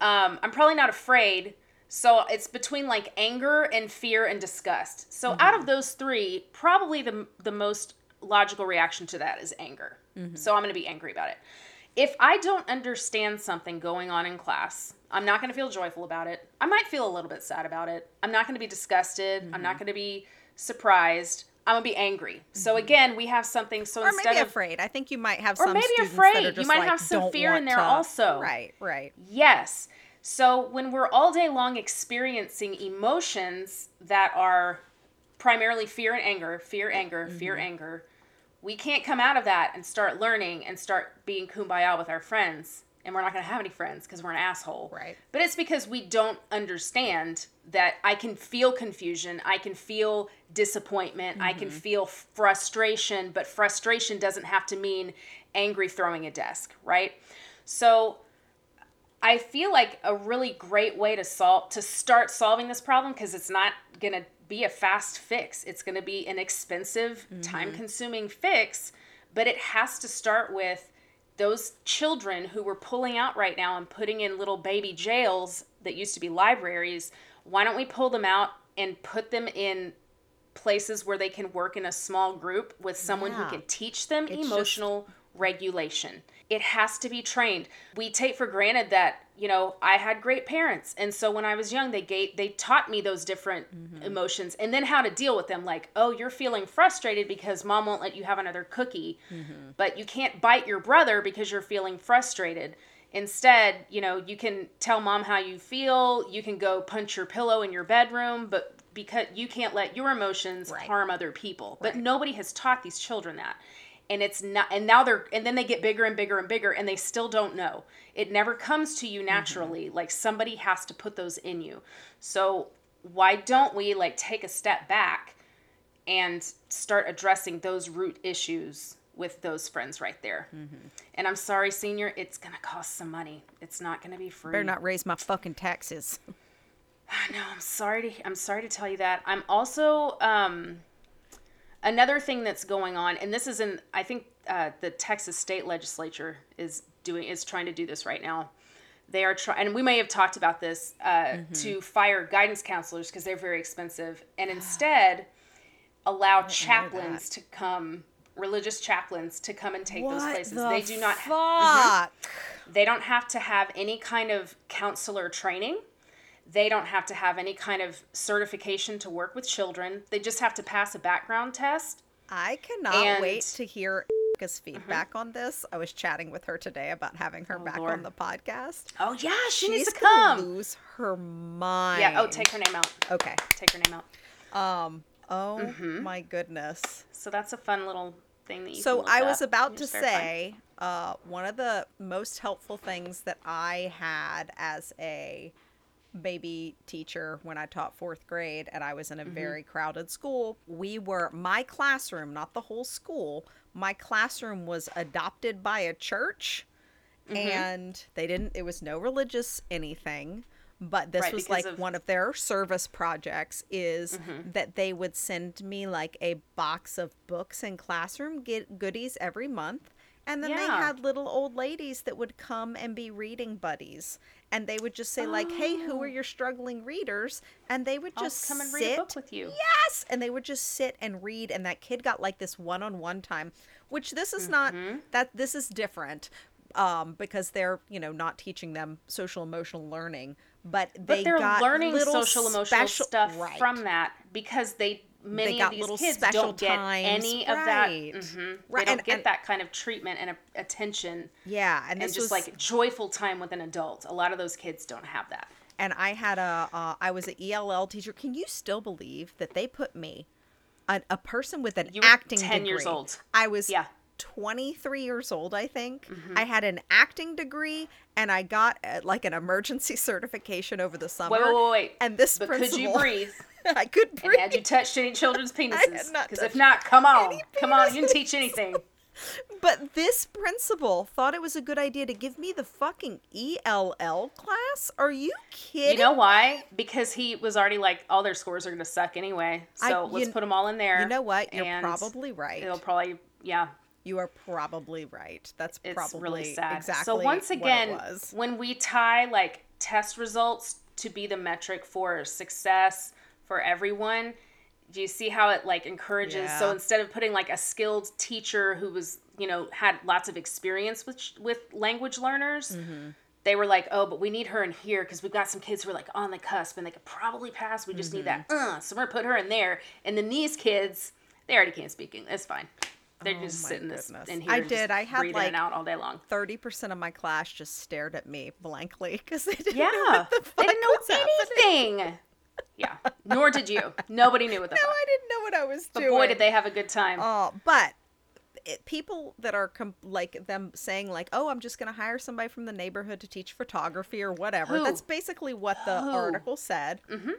Um, I'm probably not afraid. So it's between like anger and fear and disgust. So mm-hmm. out of those three, probably the the most logical reaction to that is anger. Mm-hmm. So I'm going to be angry about it. If I don't understand something going on in class, I'm not going to feel joyful about it. I might feel a little bit sad about it. I'm not going to be disgusted. I'm not going to be surprised. I'm to be angry. So again, we have something so Or instead maybe of afraid. I think you might have Or some maybe afraid. that are You might like, have some fear in there to- also. Right, right. Yes. So when we're all day long experiencing emotions that are primarily fear and anger, fear, anger, fear, Mm-hmm. anger, we can't come out of that and start learning and start being kumbaya with our friends and we're not going to have any friends because we're an asshole. Right. But it's because we don't understand that I can feel confusion, I can feel disappointment, I can mm-hmm. feel frustration, but frustration doesn't have to mean angry throwing a desk, right? So I feel like a really great way to solve to start solving this problem because it's not going to be a fast fix. It's going to be an expensive, mm-hmm. time-consuming fix, but it has to start with those children who we're pulling out right now and putting in little baby jails that used to be libraries. Why don't we pull them out and put them in places where they can work in a small group with someone Yeah. who can teach them It's just- emotional regulation. It has to be trained. We take for granted that, you know, I had great parents. And so when I was young, they gave, they taught me those different mm-hmm. emotions and then how to deal with them like, "Oh, you're feeling frustrated because mom won't let you have another cookie." Mm-hmm. But you can't bite your brother because you're feeling frustrated. Instead, you know, you can tell mom how you feel, you can go punch your pillow in your bedroom, but because you can't let your emotions Right. harm other people. But Right. nobody has taught these children that and it's not and now they're and then they get bigger and bigger and bigger and they still don't know. It never comes to you naturally like somebody has to put those in you. So why don't we like take a step back and start addressing those root issues with those friends right there? And i'm sorry senior it's gonna cost some money. It's not gonna be free. Better not raise my fucking taxes. no, I'm sorry to I'm sorry to tell you that. I'm also um another thing that's going on, and this is in I think uh, the Texas state legislature is doing is trying to do this right now. They are trying, and we may have talked about this uh, to fire guidance counselors because they're very expensive, and instead allow chaplains to come, religious chaplains to come and take those places. the They do not. ha- fuck? they don't have to have any kind of counselor training. They don't have to have any kind of certification to work with children. They just have to pass a background test. I cannot And- wait to hear Erica's feedback on this. I was chatting with her today about having her back Mm-hmm. Oh, Lord. on the podcast. Oh yeah, she needs She's to gonna come. lose her mind. Yeah. Oh, take her name out. Okay. Take her name out. Um. Oh Mm-hmm. my goodness. So that's a fun little thing that you. So I was up about to say, uh, one of the most helpful things that I had as a baby teacher when I taught fourth grade and I was in a Mm-hmm. very crowded school, we were my classroom, not the whole school. My classroom was adopted by a church Mm-hmm. and they didn't it was no religious anything but this Right, was like of- Mm-hmm. one of their service projects is that they would send me like a box of books and classroom get goodies every month and then they had little old ladies that would come and be reading buddies and they would just say like hey who are your struggling readers and they would Oh. I'll just come and sit read a book with you. yes and they would just sit and read and that kid got like this one-on-one time which this is not Mm-hmm. that this is different um because they're you know not teaching them social emotional learning but they But they're got learning social emotional special- stuff right. from that because they many got of these little kids special don't get times, any of that. right. mhm. Right, They don't and- get and- that kind of treatment and a- attention yeah and and just was like joyful time with an adult. A lot of those kids don't have that. and I had a uh, I was an ELL teacher. Can you still believe that they put me, a, a person with an acting 10 years old. I was Yeah. 23 years old, I think. Mm-hmm. I had an acting degree, and I got uh, like an emergency certification over the summer. Wait, wait, wait, wait. And this but principal, could you breathe? I could And breathe. had you touched any children's penises? Because if not, come on, come on, you can teach anything. But this principal thought it was a good idea to give me the fucking ELL class. Are you kidding? You know why? Because he was already like, all their scores are going to suck anyway. So you- let's put them all in there. You know what? You're and probably right. It'll probably, yeah, You are probably right. That's it's probably really sad. exactly so once again, was. when we tie like test results to be the metric for success for everyone, do you see how it like encourages? So instead of putting like a skilled teacher who was, you know, had lots of experience with with language learners. Mm-hmm. They were like, oh, but we need her in here because we've got some kids who are like on the cusp and they could probably pass. We just need that. Mm-hmm. Uh, so we're gonna put her in there. And then these kids, they already can't speak English. It's fine. They're Oh just sitting this in here. I did. I had, like, it out all day long. Thirty percent of my class just stared at me blankly because they didn't know what the fuck they didn't know happening. anything. Yeah, nor did you. Nobody knew what the No, fuck. I didn't know what I was But doing. boy, did they have a good time. Oh, but it, people that are com- like them saying like, "Oh, I'm just going to hire somebody from the neighborhood to teach photography or whatever." Who? That's basically what the Who? article said. Mm-hmm.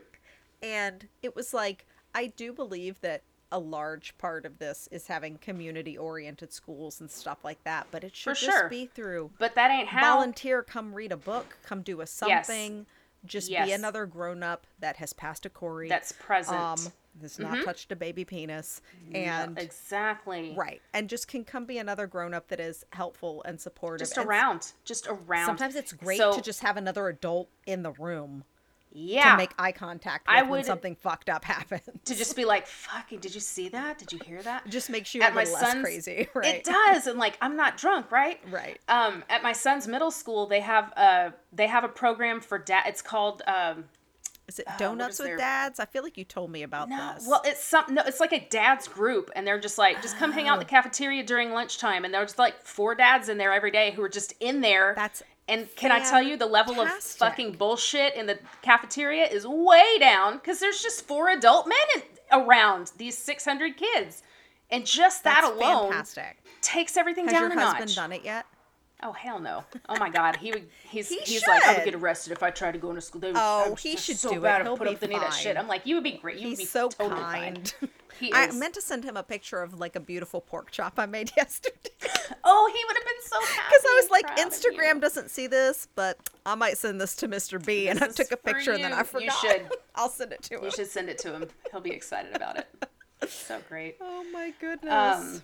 And it was like, I do believe that a large part of this is having community-oriented schools and stuff like that, but it should For just sure. be through But that ain't how. volunteer, come read a book, come do a something. Just Yes. be another grown-up that has passed a Corey. That's present. Um, has not touched a baby penis, and exactly. Right. And just can come be another grown up that is helpful and supportive. Just And around. Just around. Sometimes it's great So, to just have another adult in the room yeah to make eye contact with I when would- something fucked up happens. to just be like, "Fucking, did you see that? Did you hear that?" just makes you At a my son's- crazy, right? It does, and like I'm not drunk, right? Right. Um, at my son's middle school, they have a they have a program for dad. It's called um, Is it what donuts is with their- dads? I feel like you told me about no, this. well, it's some no, it's like a dad's group, and they're just like, just come hang out in the cafeteria during lunchtime, and there's like four dads in there every day who are just in there. That's and can I tell you the level of fucking bullshit in the cafeteria is way down because there's just four adult men in, around these 600 kids, and just that That's alone fantastic. takes everything Has down your husband done it yet? Oh hell no! Oh my god, he would. He's He he's like I would get arrested if I tried to go into school. They would, Oh, he should so do it. He'll put be up any of that shit. fine. I'm like, you would be great. You would be so totally kind. fine. He I is. meant to send him a picture of like a beautiful pork chop I made yesterday. oh, he would have been so happy. Because I was like, Instagram doesn't see this, but I might send this to Mr. B. and I took a picture and then you. I You forgot. should. I'll send it to him. You should send it to him. He'll be excited about it. So great. Oh my goodness. Um,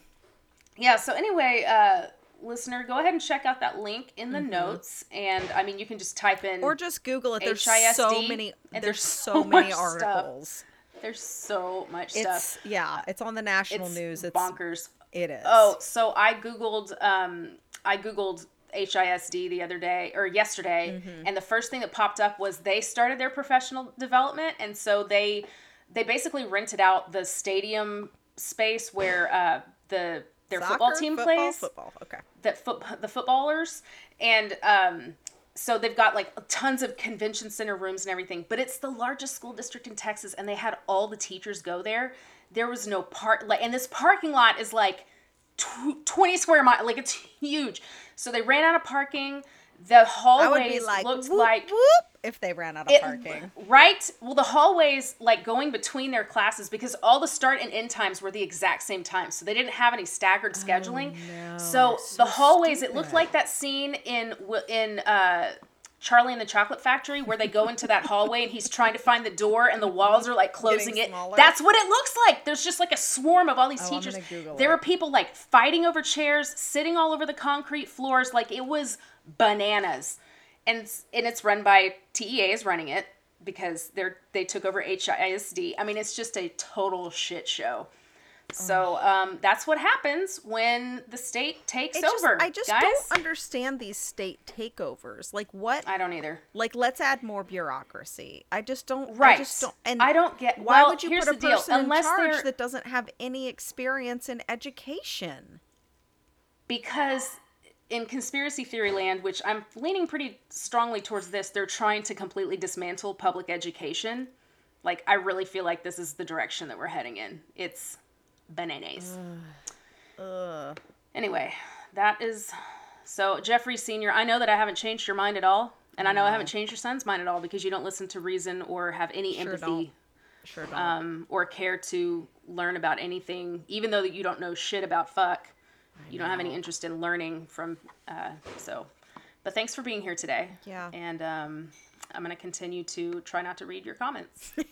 yeah. So anyway, uh, listener, go ahead and check out that link in the notes, and I mean, you can just type in Mm-hmm. or just Google it. There's so many. there's there's so many much stuff. articles. There's so much It's stuff. yeah. It's on the national It's news. It's bonkers. It is. Oh, so I googled um I googled HISD the other day or yesterday Mm-hmm. and the first thing that popped up was they started their professional development and so they they basically rented out the stadium space where uh the their football team Football? plays Football. Okay. that foot the footballers and um so they've got like tons of convention center rooms and everything but it's the largest school district in texas and they had all the teachers go there there was no part like and this parking lot is like tw- 20 square mile like it's huge so they ran out of parking the hallways be like, looked whoop, like whoop, if they ran out of it- parking. Right? Well, the hallways, like going between their classes, because all the start and end times were the exact same time. So they didn't have any staggered scheduling. Oh, no. So, So the hallways, it looked like that scene in in uh, Charlie and the Chocolate Factory where they go into that hallway and he's trying to find the door and the walls are like closing it. That's what it looks like. There's just like a swarm of all these Oh, teachers. there it. were people like fighting over chairs, sitting all over the concrete floors. Like it was bananas and it's- and it's run by TEA is running it because they're they took over HISD. I mean, it's just a total shit show. So um, that's what happens when the state takes just, over. I just guys. don't understand these state takeovers. Like what? I don't either. like let's add more bureaucracy. I just don't. Right. I just don't. And I don't get- Why well, would you here's put a the person Unless in charge they're- that doesn't have any experience in education? because in conspiracy theory land, which I'm leaning pretty strongly towards this, they're trying to completely dismantle public education. Like I really feel like this is the direction that we're heading in. It's bananas. Ugh. Anyway, that is so Jeffrey Senior. I know that I haven't changed your mind at all, and I know I haven't changed your son's mind at all because you don't listen to reason or have any Sure empathy don't. Sure don't. um, or care to learn about anything, even though that you don't know shit about fuck. You don't have any interest in learning from. Uh, so, but thanks for being here today. Yeah. And um, I'm gonna continue to try not to read your comments.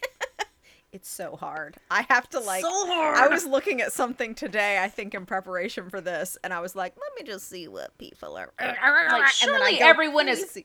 It's so hard. I have to like. So hard. I was looking at something today. I think in preparation for this, and I was like, "Let me just see what people are." Like, I surely everyone is-.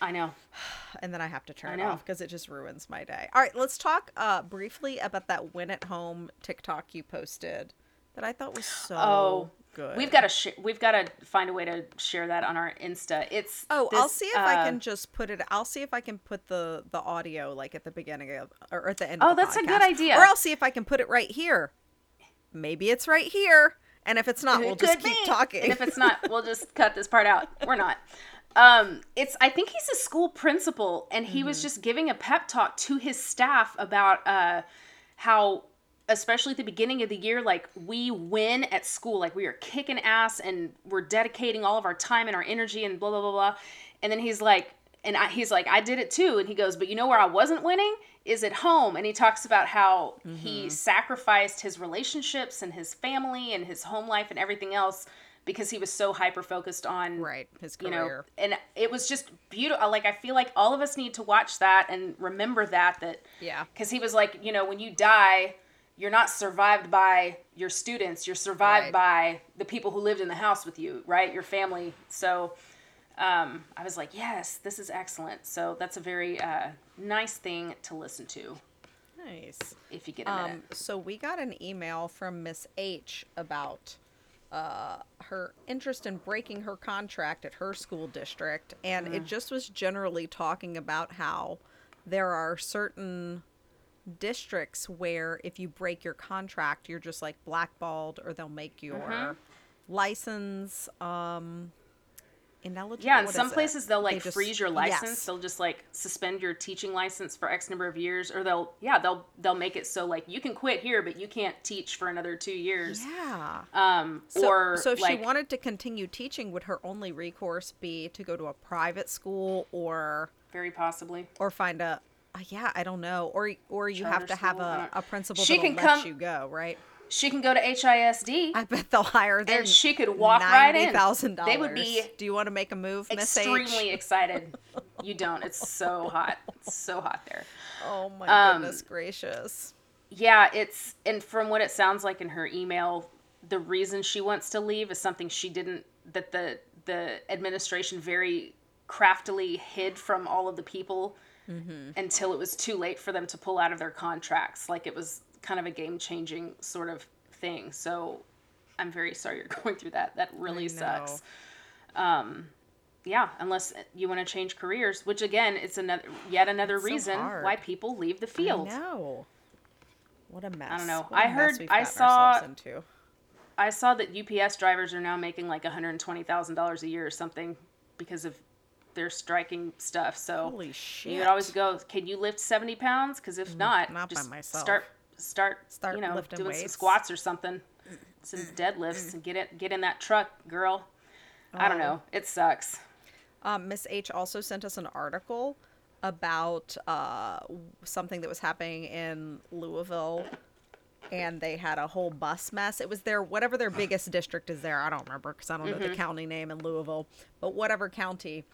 I know. and then I have to turn it off because it just ruins my day. All right, let's talk uh, briefly about that win at home TikTok you posted that I thought was so Oh, good. We've got to sh- we've got to find a way to share that on our Insta. It's Oh, I'll see if I uh, can just put it. I'll see if I can put the the audio like at the beginning of or at the end. Oh, of the that's a good idea. Or I'll see if I can put it right here. Maybe it's right here, and if it's not, we'll just keep be. talking. And if it's not, we'll just cut this part out. We're not. Um, it's I think he's a school principal, and he Mm-hmm. was just giving a pep talk to his staff about uh, how especially at the beginning of the year, like we win at school, like we are kicking ass and we're dedicating all of our time and our energy and blah blah blah blah. And then he's like, and I, he's like, I did it too. And he goes, but you know where I wasn't winning is at home. And he talks about how he mm-hmm. sacrificed his relationships and his family and his home life and everything else because he was so hyper focused on Right, his you career. know and it was just beautiful like i feel like all of us need to watch that and remember that that Yeah. because he was like you know when you die you're not survived by your students you're survived Right. by the people who lived in the house with you right? Your family. So um, i was like yes this is excellent. So that's a very uh, nice thing to listen to. Nice. if you get a minute. Um, so we got an email from Miss H about uh, her interest in breaking her contract at her school district, and it just was generally talking about how there are certain districts where if you break your contract, you're just like blackballed, or they'll make your license um ineligible. Yeah, in What some is it? places they'll They like just- freeze your license. yes. They'll just like suspend your teaching license for X number of years, or they'll yeah they'll they'll make it so like you can quit here, but you can't teach for another two years. Yeah. Um, So, or so if like she wanted to continue teaching, would her only recourse be to go to a private school or very possibly. or find a uh, yeah, I don't know, or or you have to have a, a principal She can let come- you go, right? She can go to HISD I bet they'll hire them. and she could walk right in. thousand dollars. They would be Do you want to make a move, Miss extremely excited. You don't. It's so hot. It's so hot there. Oh my Um, goodness gracious! Yeah, it's and from what it sounds like in her email, the reason she wants to leave is something she didn't that the the administration very craftily hid from all of the people until it was too late for them to pull out of their contracts. Like it was kind of a game changing sort of thing. So I'm very sorry you're going through that. That really sucks. Um yeah, unless you want to change careers, which again, it's another yet another It's reason hard. why people leave the field. No. What a mess! I don't know. What I heard- I saw-. I saw that UPS drivers are now making like $120,000 a year or something because of their striking stuff. So Holy shit! you would always go, "Can you lift 70 pounds?" Because if not, Mm, not by just myself. start start Start you know doing some squats or something, some deadlifts, and get it get in that truck, girl. I don't Oh. know. It sucks. Um, Miss H also sent us an article about uh, something that was happening in Louisville, and they had a whole bus mess. It was their whatever their biggest district is there. I don't remember because I don't know the county name in Louisville, but whatever county.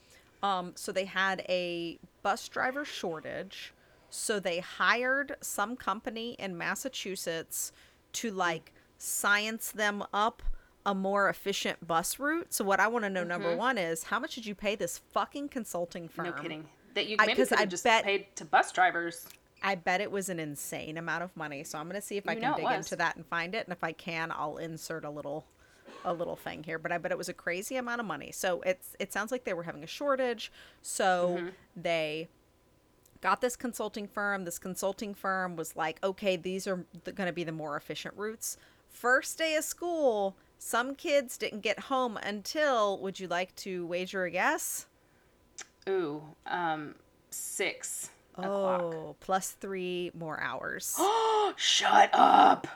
Um, so they had a bus driver shortage. So they hired some company in Massachusetts to like science them up a more efficient bus route. So what I want to know number one is how much did you pay this fucking consulting firm? No kidding. That you I- maybe could I just bet- paid to bus drivers. I bet it was an insane amount of money. So I'm gonna see if I can dig into that and find it. And if I can, I'll insert a little a little thing here. But I bet it was a crazy amount of money. So it's it sounds like they were having a shortage. So Mm-hmm. they got this consulting firm. This consulting firm was like, okay, these are going to be the more efficient routes. First day of school, some kids didn't get home until, would you like to wager a guess? Ooh, um, six o'clock. Oh, plus three more hours. Oh, shut up.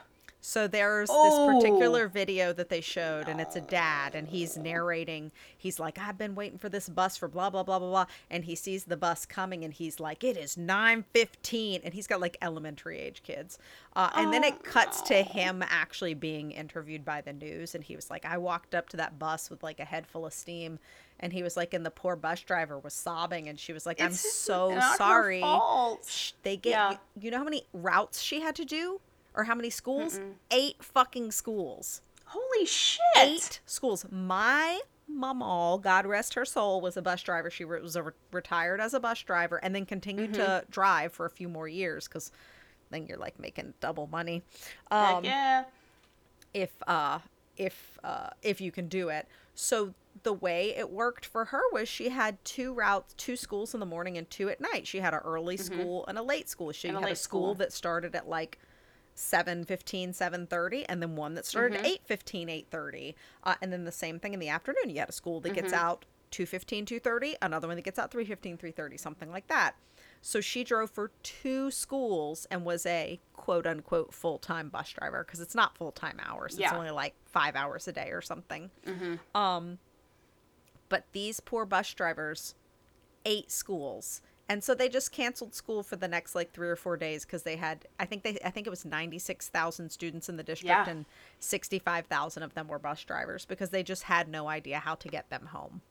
So there's Oh. this particular video that they showed, and it's a dad, and he's narrating. He's like, "I've been waiting for this bus for blah blah blah blah blah," and he sees the bus coming, and he's like, "It is nine fifteen, and he's got like elementary age kids. Uh, and then it cuts to him actually being interviewed by the news, and he was like, "I walked up to that bus with like a head full of steam." And he was like, and the poor bus driver was sobbing, and she was like, "I'm It's so sorry." fault. They get Yeah. you know how many routes she had to do or how many schools eight fucking schools Holy shit. eight schools my mama god rest her soul was a bus driver she was a re- retired as a bus driver and then continued to Mm-hmm. drive for a few more years because then you're like making double money um yeah. if uh if uh if you can do it so the way it worked for her was she had two routes two schools in the morning and two at night she had an early school and a late school she Mm-hmm. And a had a late school, school. that started at like 7 7.30 and then one that started Mm-hmm. at 8 8.30 uh, and then the same thing in the afternoon you had a school that Mm-hmm. gets out 2.15 2.30 another one that gets out 3.15 3.30 something like that So she drove for two schools and was a quote unquote full time bus driver because it's not full time hours. It's only like five hours a day or something. Um, but these poor bus drivers, eight schools. And so they just canceled school for the next like three or four days because they had, I think they, I think it was ninety six thousand students in the district, Yeah. and sixty five thousand of them were bus drivers because they just had no idea how to get them home.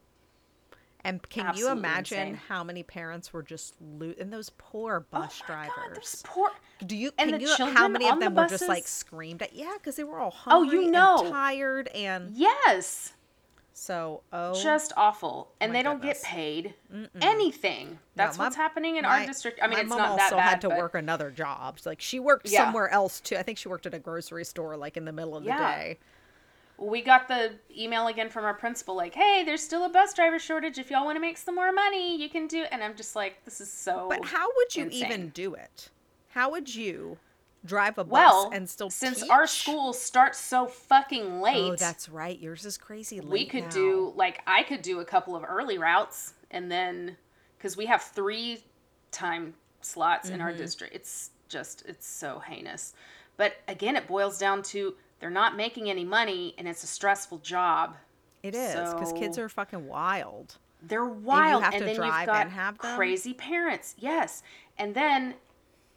And can you imagine insane. how many parents were just lo- and those poor bus Oh my God, drivers? those poor. Do you and can the you how many of on the them were just like screamed at? Yeah, because they were all Oh, hungry you know. and tired and Yes. So oh Just awful. And they don't goodness. get paid anything. That's my- what's happening in my- our district. I mean, my it's mom not also that bad. had to but work another job. Like she worked Yeah. somewhere else too. I think she worked at a grocery store, like in the middle of the Yeah. day. We got the email again from our principal, like, "Hey, there's still a bus driver shortage. If y'all want to make some more money, you can do." And I'm just like, "This is so." But how would you insane. even do it? How would you drive a bus well, and still since teach? our school starts so fucking late, Oh, that's right. Yours is crazy. Late we could now. do like I could do a couple of early routes, and then because we have three time slots in our Mm-hmm. district, it's just it's so heinous. But again, it boils down to they're not making any money, and it's a stressful job. It is because kids are fucking wild. They're wild, have and, to then drive you've got and have them? crazy parents. Yes, and then,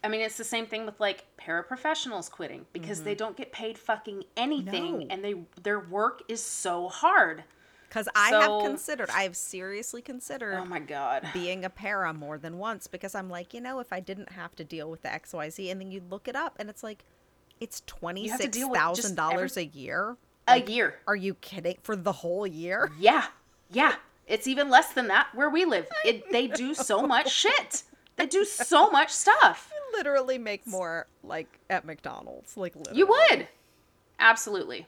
I mean, it's the same thing with like paraprofessionals quitting because they don't get paid fucking anything, Mm-hmm. No. and they their work is so hard. Because I have considered, I have seriously considered Oh my god. being a para more than once because I'm like, you know, if I didn't have to deal with the XYZ, and then you look it up and it's like, it's twenty six deal with just thousand dollars a year. A year. Are you kidding? For the whole year? Yeah, yeah. It's even less than that where we live. It they do so much shit. They do so much stuff. Literally make more like at McDonald's. Like literally. You would. Absolutely.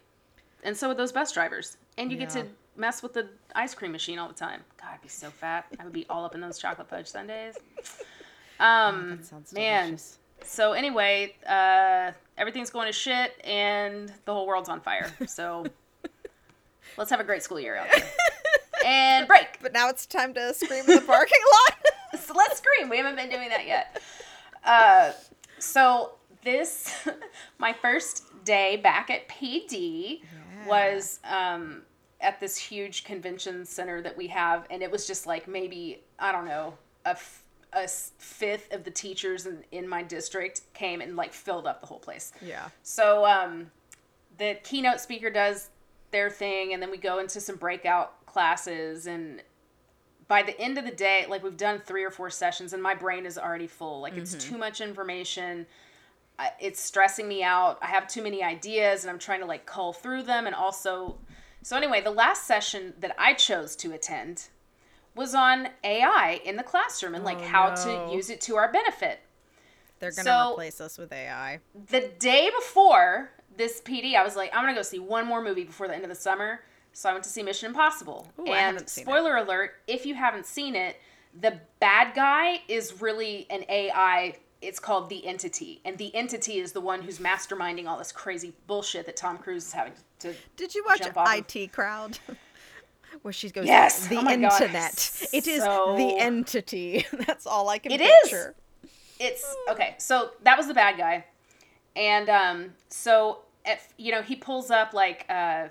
And so would those bus drivers. And you get to mess with the ice cream machine all the time. God, I'd be so fat. I would be all up in those chocolate fudge sundaes. Um, sounds man. delicious. So anyway, uh, everything's going to shit and the whole world's on fire. So let's have a great school year out there. And break. But now it's time to scream in the parking lot. So let's scream. We haven't been doing that yet. Uh, so this, my first day back at PD was um, at this huge convention center that we have, and it was just like maybe I don't know a, f- a fifth of the teachers in, in my district came and like filled up the whole place. yeah. So um, the keynote speaker does their thing, and then we go into some breakout classes. And by the end of the day, like we've done three or four sessions, and my brain is already full. Like it's mm-hmm. too much information. It's stressing me out. I have too many ideas, and I'm trying to like cull through them. And also, so anyway, the last session that I chose to attend was on AI in the classroom and like Oh, how no. to use it to our benefit They're gonna So- replace us with AI. the day before this PD, I was like, I'm gonna go see one more movie before the end of the summer. So I went to see Mission Impossible. Ooh, and seen it. spoiler alert, if you haven't seen it, the bad guy is really an AI. It's called the Entity, and the Entity is the one who's masterminding all this crazy bullshit that Tom Cruise is having to. Did you watch off of. IT Crowd? Where she goes, Yes! the Oh internet. It is the entity. That's all I can It is. picture. it's okay so that was the bad guy and um so if you know he pulls up like uh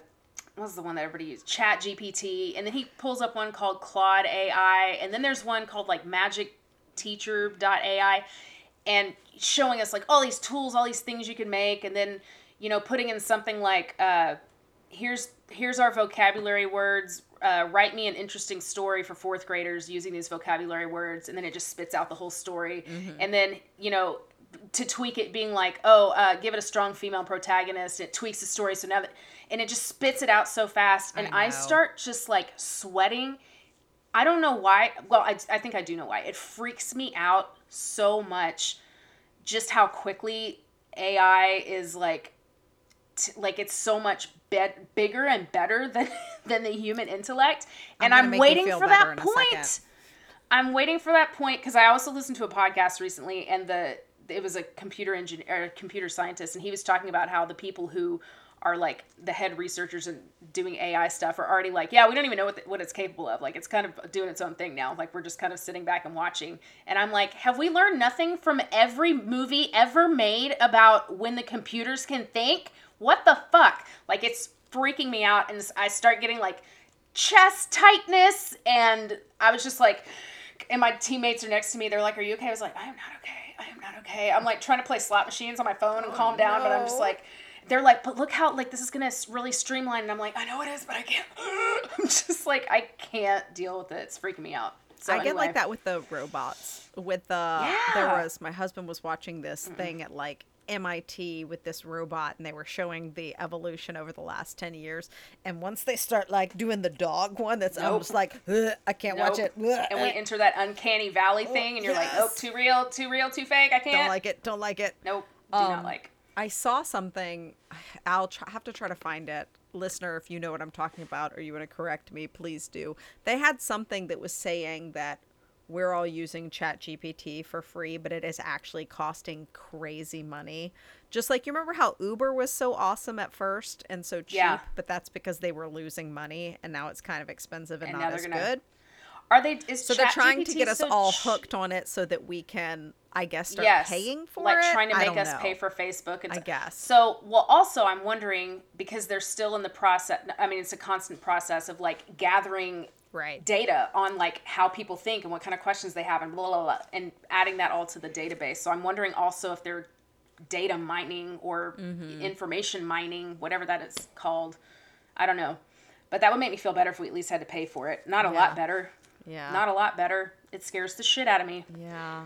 what was the one that everybody uses? ChatGPT and then he pulls up one called claude ai and then there's one called like magic teacher.ai and showing us like all these tools all these things you can make and then you know putting in something like uh here's here's our vocabulary words uh, write me an interesting story for fourth graders using these vocabulary words and then it just spits out the whole story and then you know to tweak it being like oh uh, give it a strong female protagonist it tweaks the story so now that and it just spits it out so fast. And i, know. start just like sweating. I don't know why well I, I think i do know why. It freaks me out so much just how quickly ai is like t- like it's so much bet bigger and better than than the human intellect. And gonna i'm waiting for that point. I'm waiting for that point because i also listened to a podcast recently and the it was a computer engineer a computer scientist and he was talking about how the people who are like the head researchers and doing AI stuff are already like, yeah, we don't even know what, the, what it's capable of. Like, it's kind of doing its own thing now. Like, we're just kind of sitting back and watching. And I'm like, have we learned nothing from every movie ever made about when the computers can think? What the fuck? Like, it's freaking me out. And I start getting like chest tightness. And I was just like, and my teammates are next to me. They're like, are you okay? I was like, I am not okay. I am not okay. I'm like trying to play slot machines on my phone and calm down, but I'm just like, they're like, but look how like this is gonna really streamline. And I'm like, I know it is, but I can't. I'm just like, I can't deal with it. It's freaking me out. So I get like that with the robots. With the there was my husband was watching this thing at like MIT with this robot and they were showing the evolution over the last 10 years and once they start like doing the dog one that's I'm Nope. just like I can't watch it Ugh, And we enter that uncanny valley thing, and you're like, oh, too real, too real, too fake. I can't. don't like it don't like it Nope. Do not Um, like. I saw something. I'll try, have to try to find it. Listener, if you know what I'm talking about or you want to correct me, please do. They had something that was saying that we're all using ChatGPT for free, but it is actually costing crazy money. Just like you remember how Uber was so awesome at first and so cheap, Yeah. but that's because they were losing money and now it's kind of expensive and, And not as gonna- good. Are they? Is So they're trying to ChatGPT get us so all hooked on it so that we can, I guess, start yes, paying for like it. Like trying to make us know. pay for Facebook. And I guess. So, well, also, I'm wondering because they're still in the process. I mean, it's a constant process of like gathering Right. data on like how people think and what kind of questions they have and blah blah blah, and adding that all to the database. So I'm wondering also if they're data mining or Mm-hmm. information mining, whatever that is called. I don't know, but that would make me feel better if we at least had to pay for it. Not a Yeah. lot better. Yeah. Not a lot better. It scares the shit out of me. Yeah.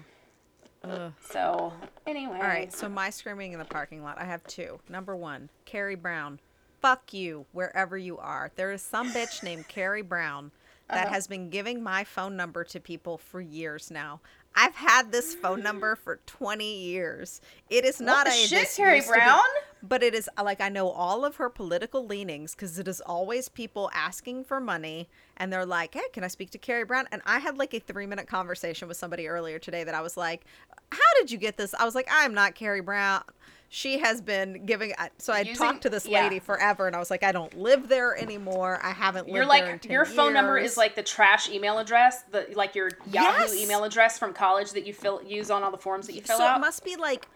Ugh. So anyway, All right, so my screaming in the parking lot, I have two. Number one, Carrie Brown. Fuck you, wherever you are. There is some bitch named Carrie Brown that Uh-huh. has been giving my phone number to people for years now. I've had this phone number for 20 years. It is not the a shit, this Carrie used to be- Brown? But it is like I know all of her political leanings because it is always people asking for money and they're like, "Hey, can I speak to Carrie Brown?" And I had like a three minute conversation with somebody earlier today that I was like, "How did you get this?" I was like, "I'm not Carrie Brown." She has been giving. So I Using- talked to this yeah. lady forever, and I was like, "I don't live there anymore. I haven't lived You're there in like 10 your phone number is like the trash email address, the like your Yahoo Yes. email address from college that you fill use on all the forms that you fill so out. So it must be like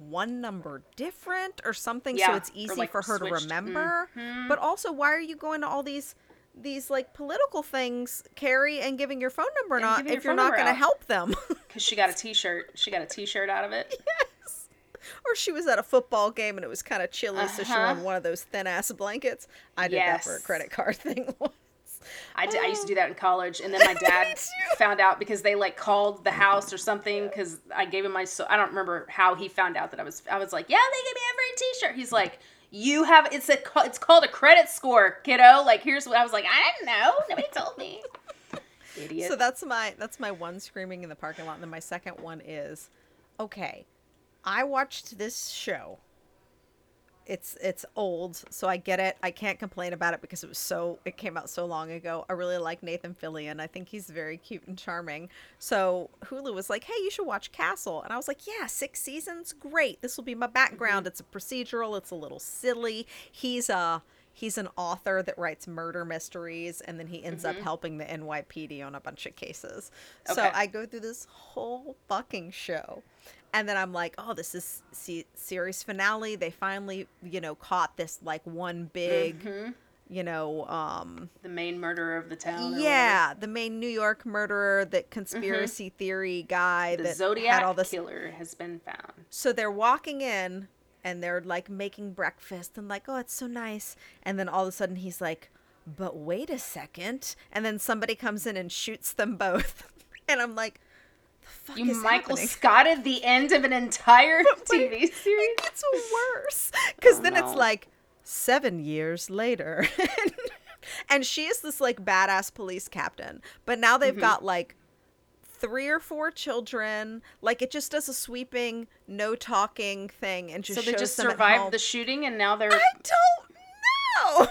one number different or something so it's easy like, for her switched. to remember Mm-hmm. but also why are you going to all these these like political things carrie and giving your phone number And not your if you're not going to help them Because she got a T-shirt. She got a T-shirt out of it. Yes. or she was at a football game and it was kind of chilly so she Uh-huh. wanted one of those thin ass blankets i did that for a credit card thing once I, did, I used to do that in college, and then my dad found out because they like called the house or something because I gave him my. So I don't remember how he found out that I was. I was like, yeah, they gave me a free T-shirt. He's like, you have it's a it's called a credit score, kiddo. Like here's what I was like. I didn't know. Nobody told me. Idiot. So that's my that's my one screaming in the parking lot, and then my second one is, okay, I watched this show. It's it's old, so I get it. I can't complain about it because it was so it came out so long ago. I really like Nathan Fillion. I think he's very cute and charming. So Hulu was like, "Hey, you should watch Castle," and I was like, "Yeah, six seasons, great. This will be my background. Mm-hmm. It's a procedural. It's a little silly. He's a." He's an author that writes murder mysteries, and then he ends up mm-hmm. helping the NYPD on a bunch of cases. So I go through this whole fucking show, and then I'm like, "Oh, this is se- series finale. They finally, you know, caught this like one big, Mm-hmm. you know, um, the main murderer of the town. yeah, the main New York murderer, that conspiracy theory guy. Mm-hmm. The that Zodiac had all this killer has been found. so they're walking in and they're like making breakfast and like, oh, it's so nice. And then all of a sudden he's like, but wait a second. And then somebody comes in and shoots them both. and I'm like, fuck You Michael happening? Scotted the end of an entire TV series. It gets worse because Oh, then it's like seven years later, and she is this like badass police captain. But now they've Mm-hmm. got like three or four children. Like it just does a sweeping, no talking thing, and just So they just survived the shooting, and now they're I don't know.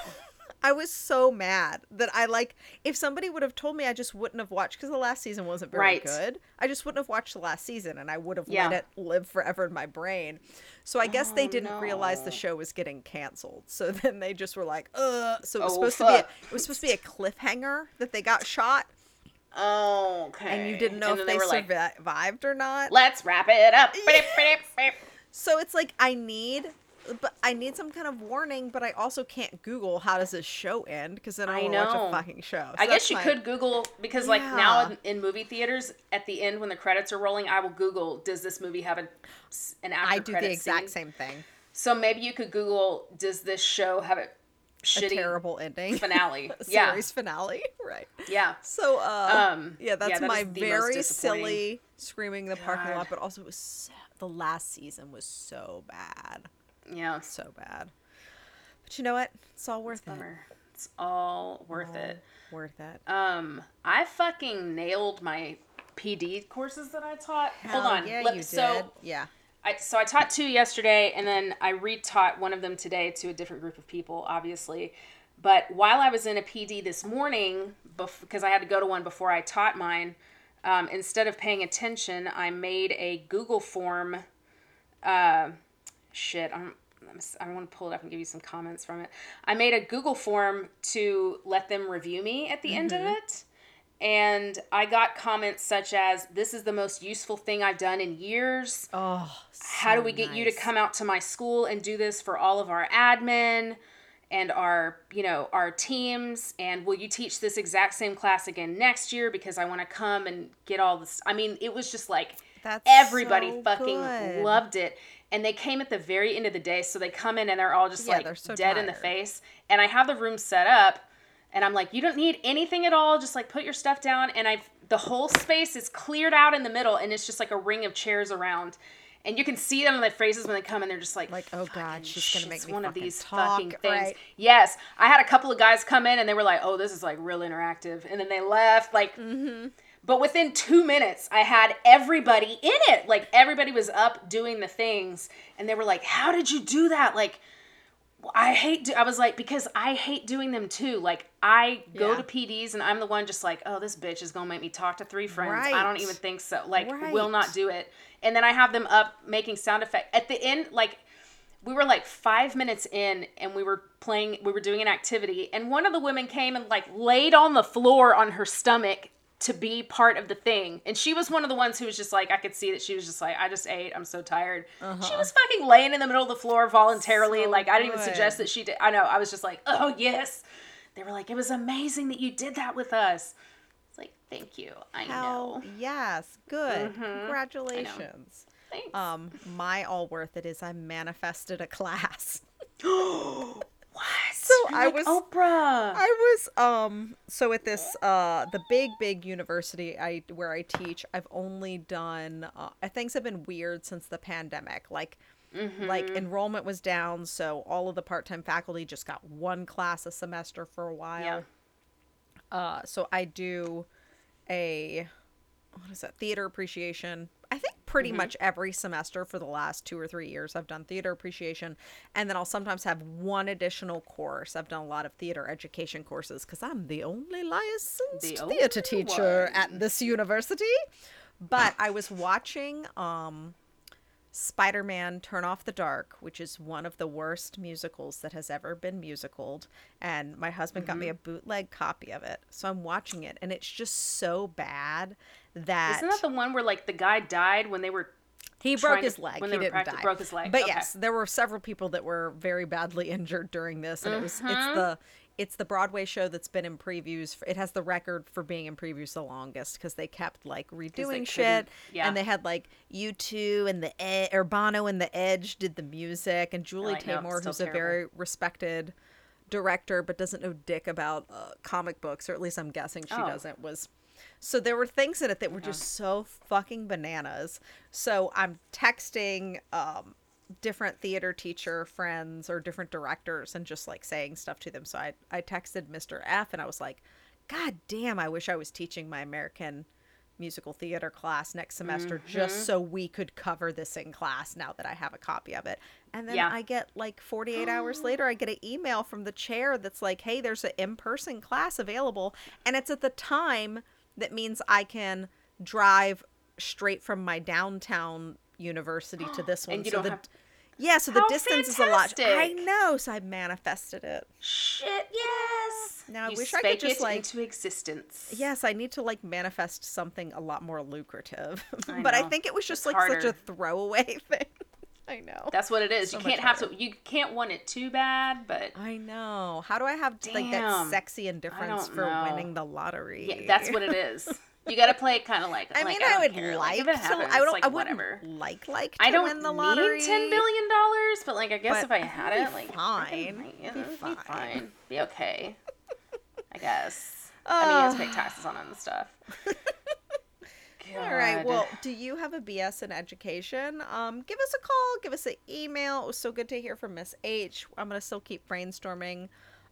I was so mad that I like if somebody would have told me I just wouldn't have watched because the last season wasn't very Right. good. I just wouldn't have watched the last season and I would have Yeah. let it live forever in my brain. So I guess they Oh, didn't realize the show was getting canceled. So then they just were like, "Uh." So it was Oh, supposed to be a, it was supposed to be a cliffhanger that they got shot, Oh, okay. and you didn't know And if then they, were like, survived or not. let's wrap it up. So it's like I need, but I need some kind of warning. But I also can't Google how does this show end because then I, I to watch a fucking show. So I guess you my- could Google because, like, now in, in movie theaters, at the end when the credits are rolling, I will Google, does this movie have a, an after I do the exact scene? same thing. So maybe you could Google, does this show have a A shitty terrible ending. finale? Yeah, series finale. Right. yeah. So uh Um, yeah, that's that my is the most very silly screaming in the parking lot, but also it was so, the last season was so bad. Yeah, So bad. But you know what? It's all worth it. bummer. It's all worth it. Worth it. Um, I fucking nailed my PD courses that I taught. Hold on. Yeah, Let- you did. so yeah. I so I taught two yesterday, and then I retaught one of them today to a different group of people, obviously. But while I was in a PD this morning, because I had to go to one before I taught mine, um, instead of paying attention, I made a Google form. Uh, shit, I'm, I'm I want to pull it up and give you some comments from it. I made a Google form to let them review me at the end of mm-hmm. it. And I got comments such as, This is the most useful thing I've done in years. Oh. How do we get you to come out to my school and do this for all of our admin and our, you know, our teams? And will you teach this exact same class again next year? Because I want to come and get all this. I mean, it was just like That's everybody so fucking good. loved it. And they came at the very end of the day, so they come in and they're all just Yeah, like so dead in the face. And I have the room set up, and I'm like, you don't need anything at all. Just like put your stuff down. And I've the whole space is cleared out in the middle, and it's just like a ring of chairs around. And you can see them on their faces when they come, and they're just like, Like, oh, God, "Fucking she's gonna make me one of these talk," fucking things. right. Yes, I had a couple of guys come in, and they were like, oh, this is like real interactive, and then they left. Like, Mm-hmm. But within two minutes, I had everybody in it. Like everybody was up doing the things, and they were like, "How did you do that?" Like, I hate. Do- I was like, because I hate doing them too. Like, I go Yeah. to PDs, and I'm the one just like, "Oh, this bitch is gonna make me talk to three friends." I don't even think so. Like, will not do it. And then I have them up making sound effect at the end. Like, we were like five minutes in and we were playing we were doing an activity and one of the women came and like laid on the floor on her stomach to be part of the thing and she was one of the ones who was just like i could see that she was just like i just ate i'm so tired she was fucking laying in the middle of the floor voluntarily So like i didn't even suggest that she did i know i was just like oh yes they were like it was amazing that you did that with us it's like thank you i Hell know yes. Good. Mhm. Congratulations. Thanks. Um, my all worth it is I manifested a class. what? So You're I like was- oprah. I was um so at this uh the big big university I where I teach I've only done uh, things have been weird since the pandemic. Like like Mm-hmm. enrollment was down so all of the part-time faculty just got one class a semester for a while. Yeah. Uh so I do a what is that? Theater appreciation Pretty much every semester for the last two or three years I've done theater appreciation and then I'll sometimes have one additional course. I've done a lot of theater education courses because I'm the only licensed The theater only teacher one. at this university. But I was watching um Spider-Man Turn Off the Dark, which is one of the worst musicals that has ever been musicaled, and my husband got me Mm-hmm. a bootleg copy of it. So I'm watching it and it's just so bad that Isn't that the one where like the guy died when they were he broke to- his leg. when he they were didn't practi- die. broke his leg, But okay. yes, there were several people that were very badly injured during this, and it was it's Mhm. the it's the Broadway show that's been in previews. For, it has the record for being in previews the longest because they kept like redoing shit, yeah. and they had like U2 and the Ed, or Bono and the Edge did the music, and Julie like, Taymor, who's a very respected director but doesn't know dick about uh, comic books, or at least I'm guessing she Oh. doesn't. Was so there were things in it that were just so fucking bananas. So I'm texting um different theater teacher friends or different directors and just like saying stuff to them. So I I texted Mr. F and I was like, God damn, I wish I was teaching my American musical theater class next semester Mm-hmm. just so we could cover this in class now that I have a copy of it. And then Yeah. I get like 48 hours later, I get an email from the chair that's like, hey, there's an in person class available. And it's at the time that means I can drive straight from my downtown university to this one. So the, have yeah, so the How distance is a lot. I know, so I manifested it. Shit, yes. Now, I you wish I could just, like- into existence. Yes, I need to like manifest something a lot more lucrative. I but I think it was just It's like such a throwaway thing. I know. That's what it is. So you can't have to. You can't want it too bad, but I know. How do I have like that sexy indifference for know. winning the lottery? yeah, that's what it is. You got to play it kind of like. I like, mean, I, don't would care. like it to. I don't. like, I wouldn't whatever. like like to I don't win the lottery. need ten billion dollars, but like I guess But if I had it, like fine. I- be fine. be fine, be okay. I guess. I mean, you have to pay taxes on it and stuff. All right. Well, do you have a BS in education? Um, give us a call. Give us an email. It was so good to hear from Miss H. I'm gonna still keep brainstorming.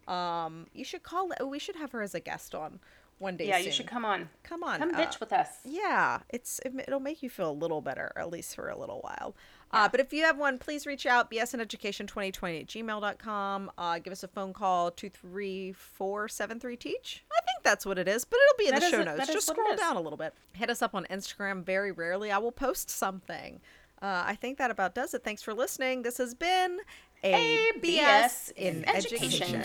Um, you should call. We should have her as a guest on one day. yeah, you should come on. Come on. Come uh, bitch with us. Yeah, it's it, it'll make you feel a little better, at least for a little while. Uh, but if you have one, please reach out, bsineducation2020 at gmail.com. Uh, give us a phone call, 234-73-TEACH. I think that's what it is, but it'll be in That the show it- notes. Just scroll down a little bit. Hit us up on Instagram. Very rarely I will post something. Uh, I think that about does it. Thanks for listening. This has been a BS in education.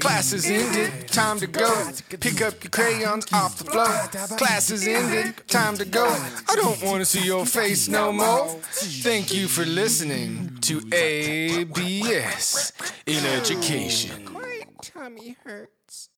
Class is ended, time to go. Pick up your crayons off the floor. Class is ended, time to go. I don't want to see your face no more. Thank you for listening to a BS in education. My tummy hurts.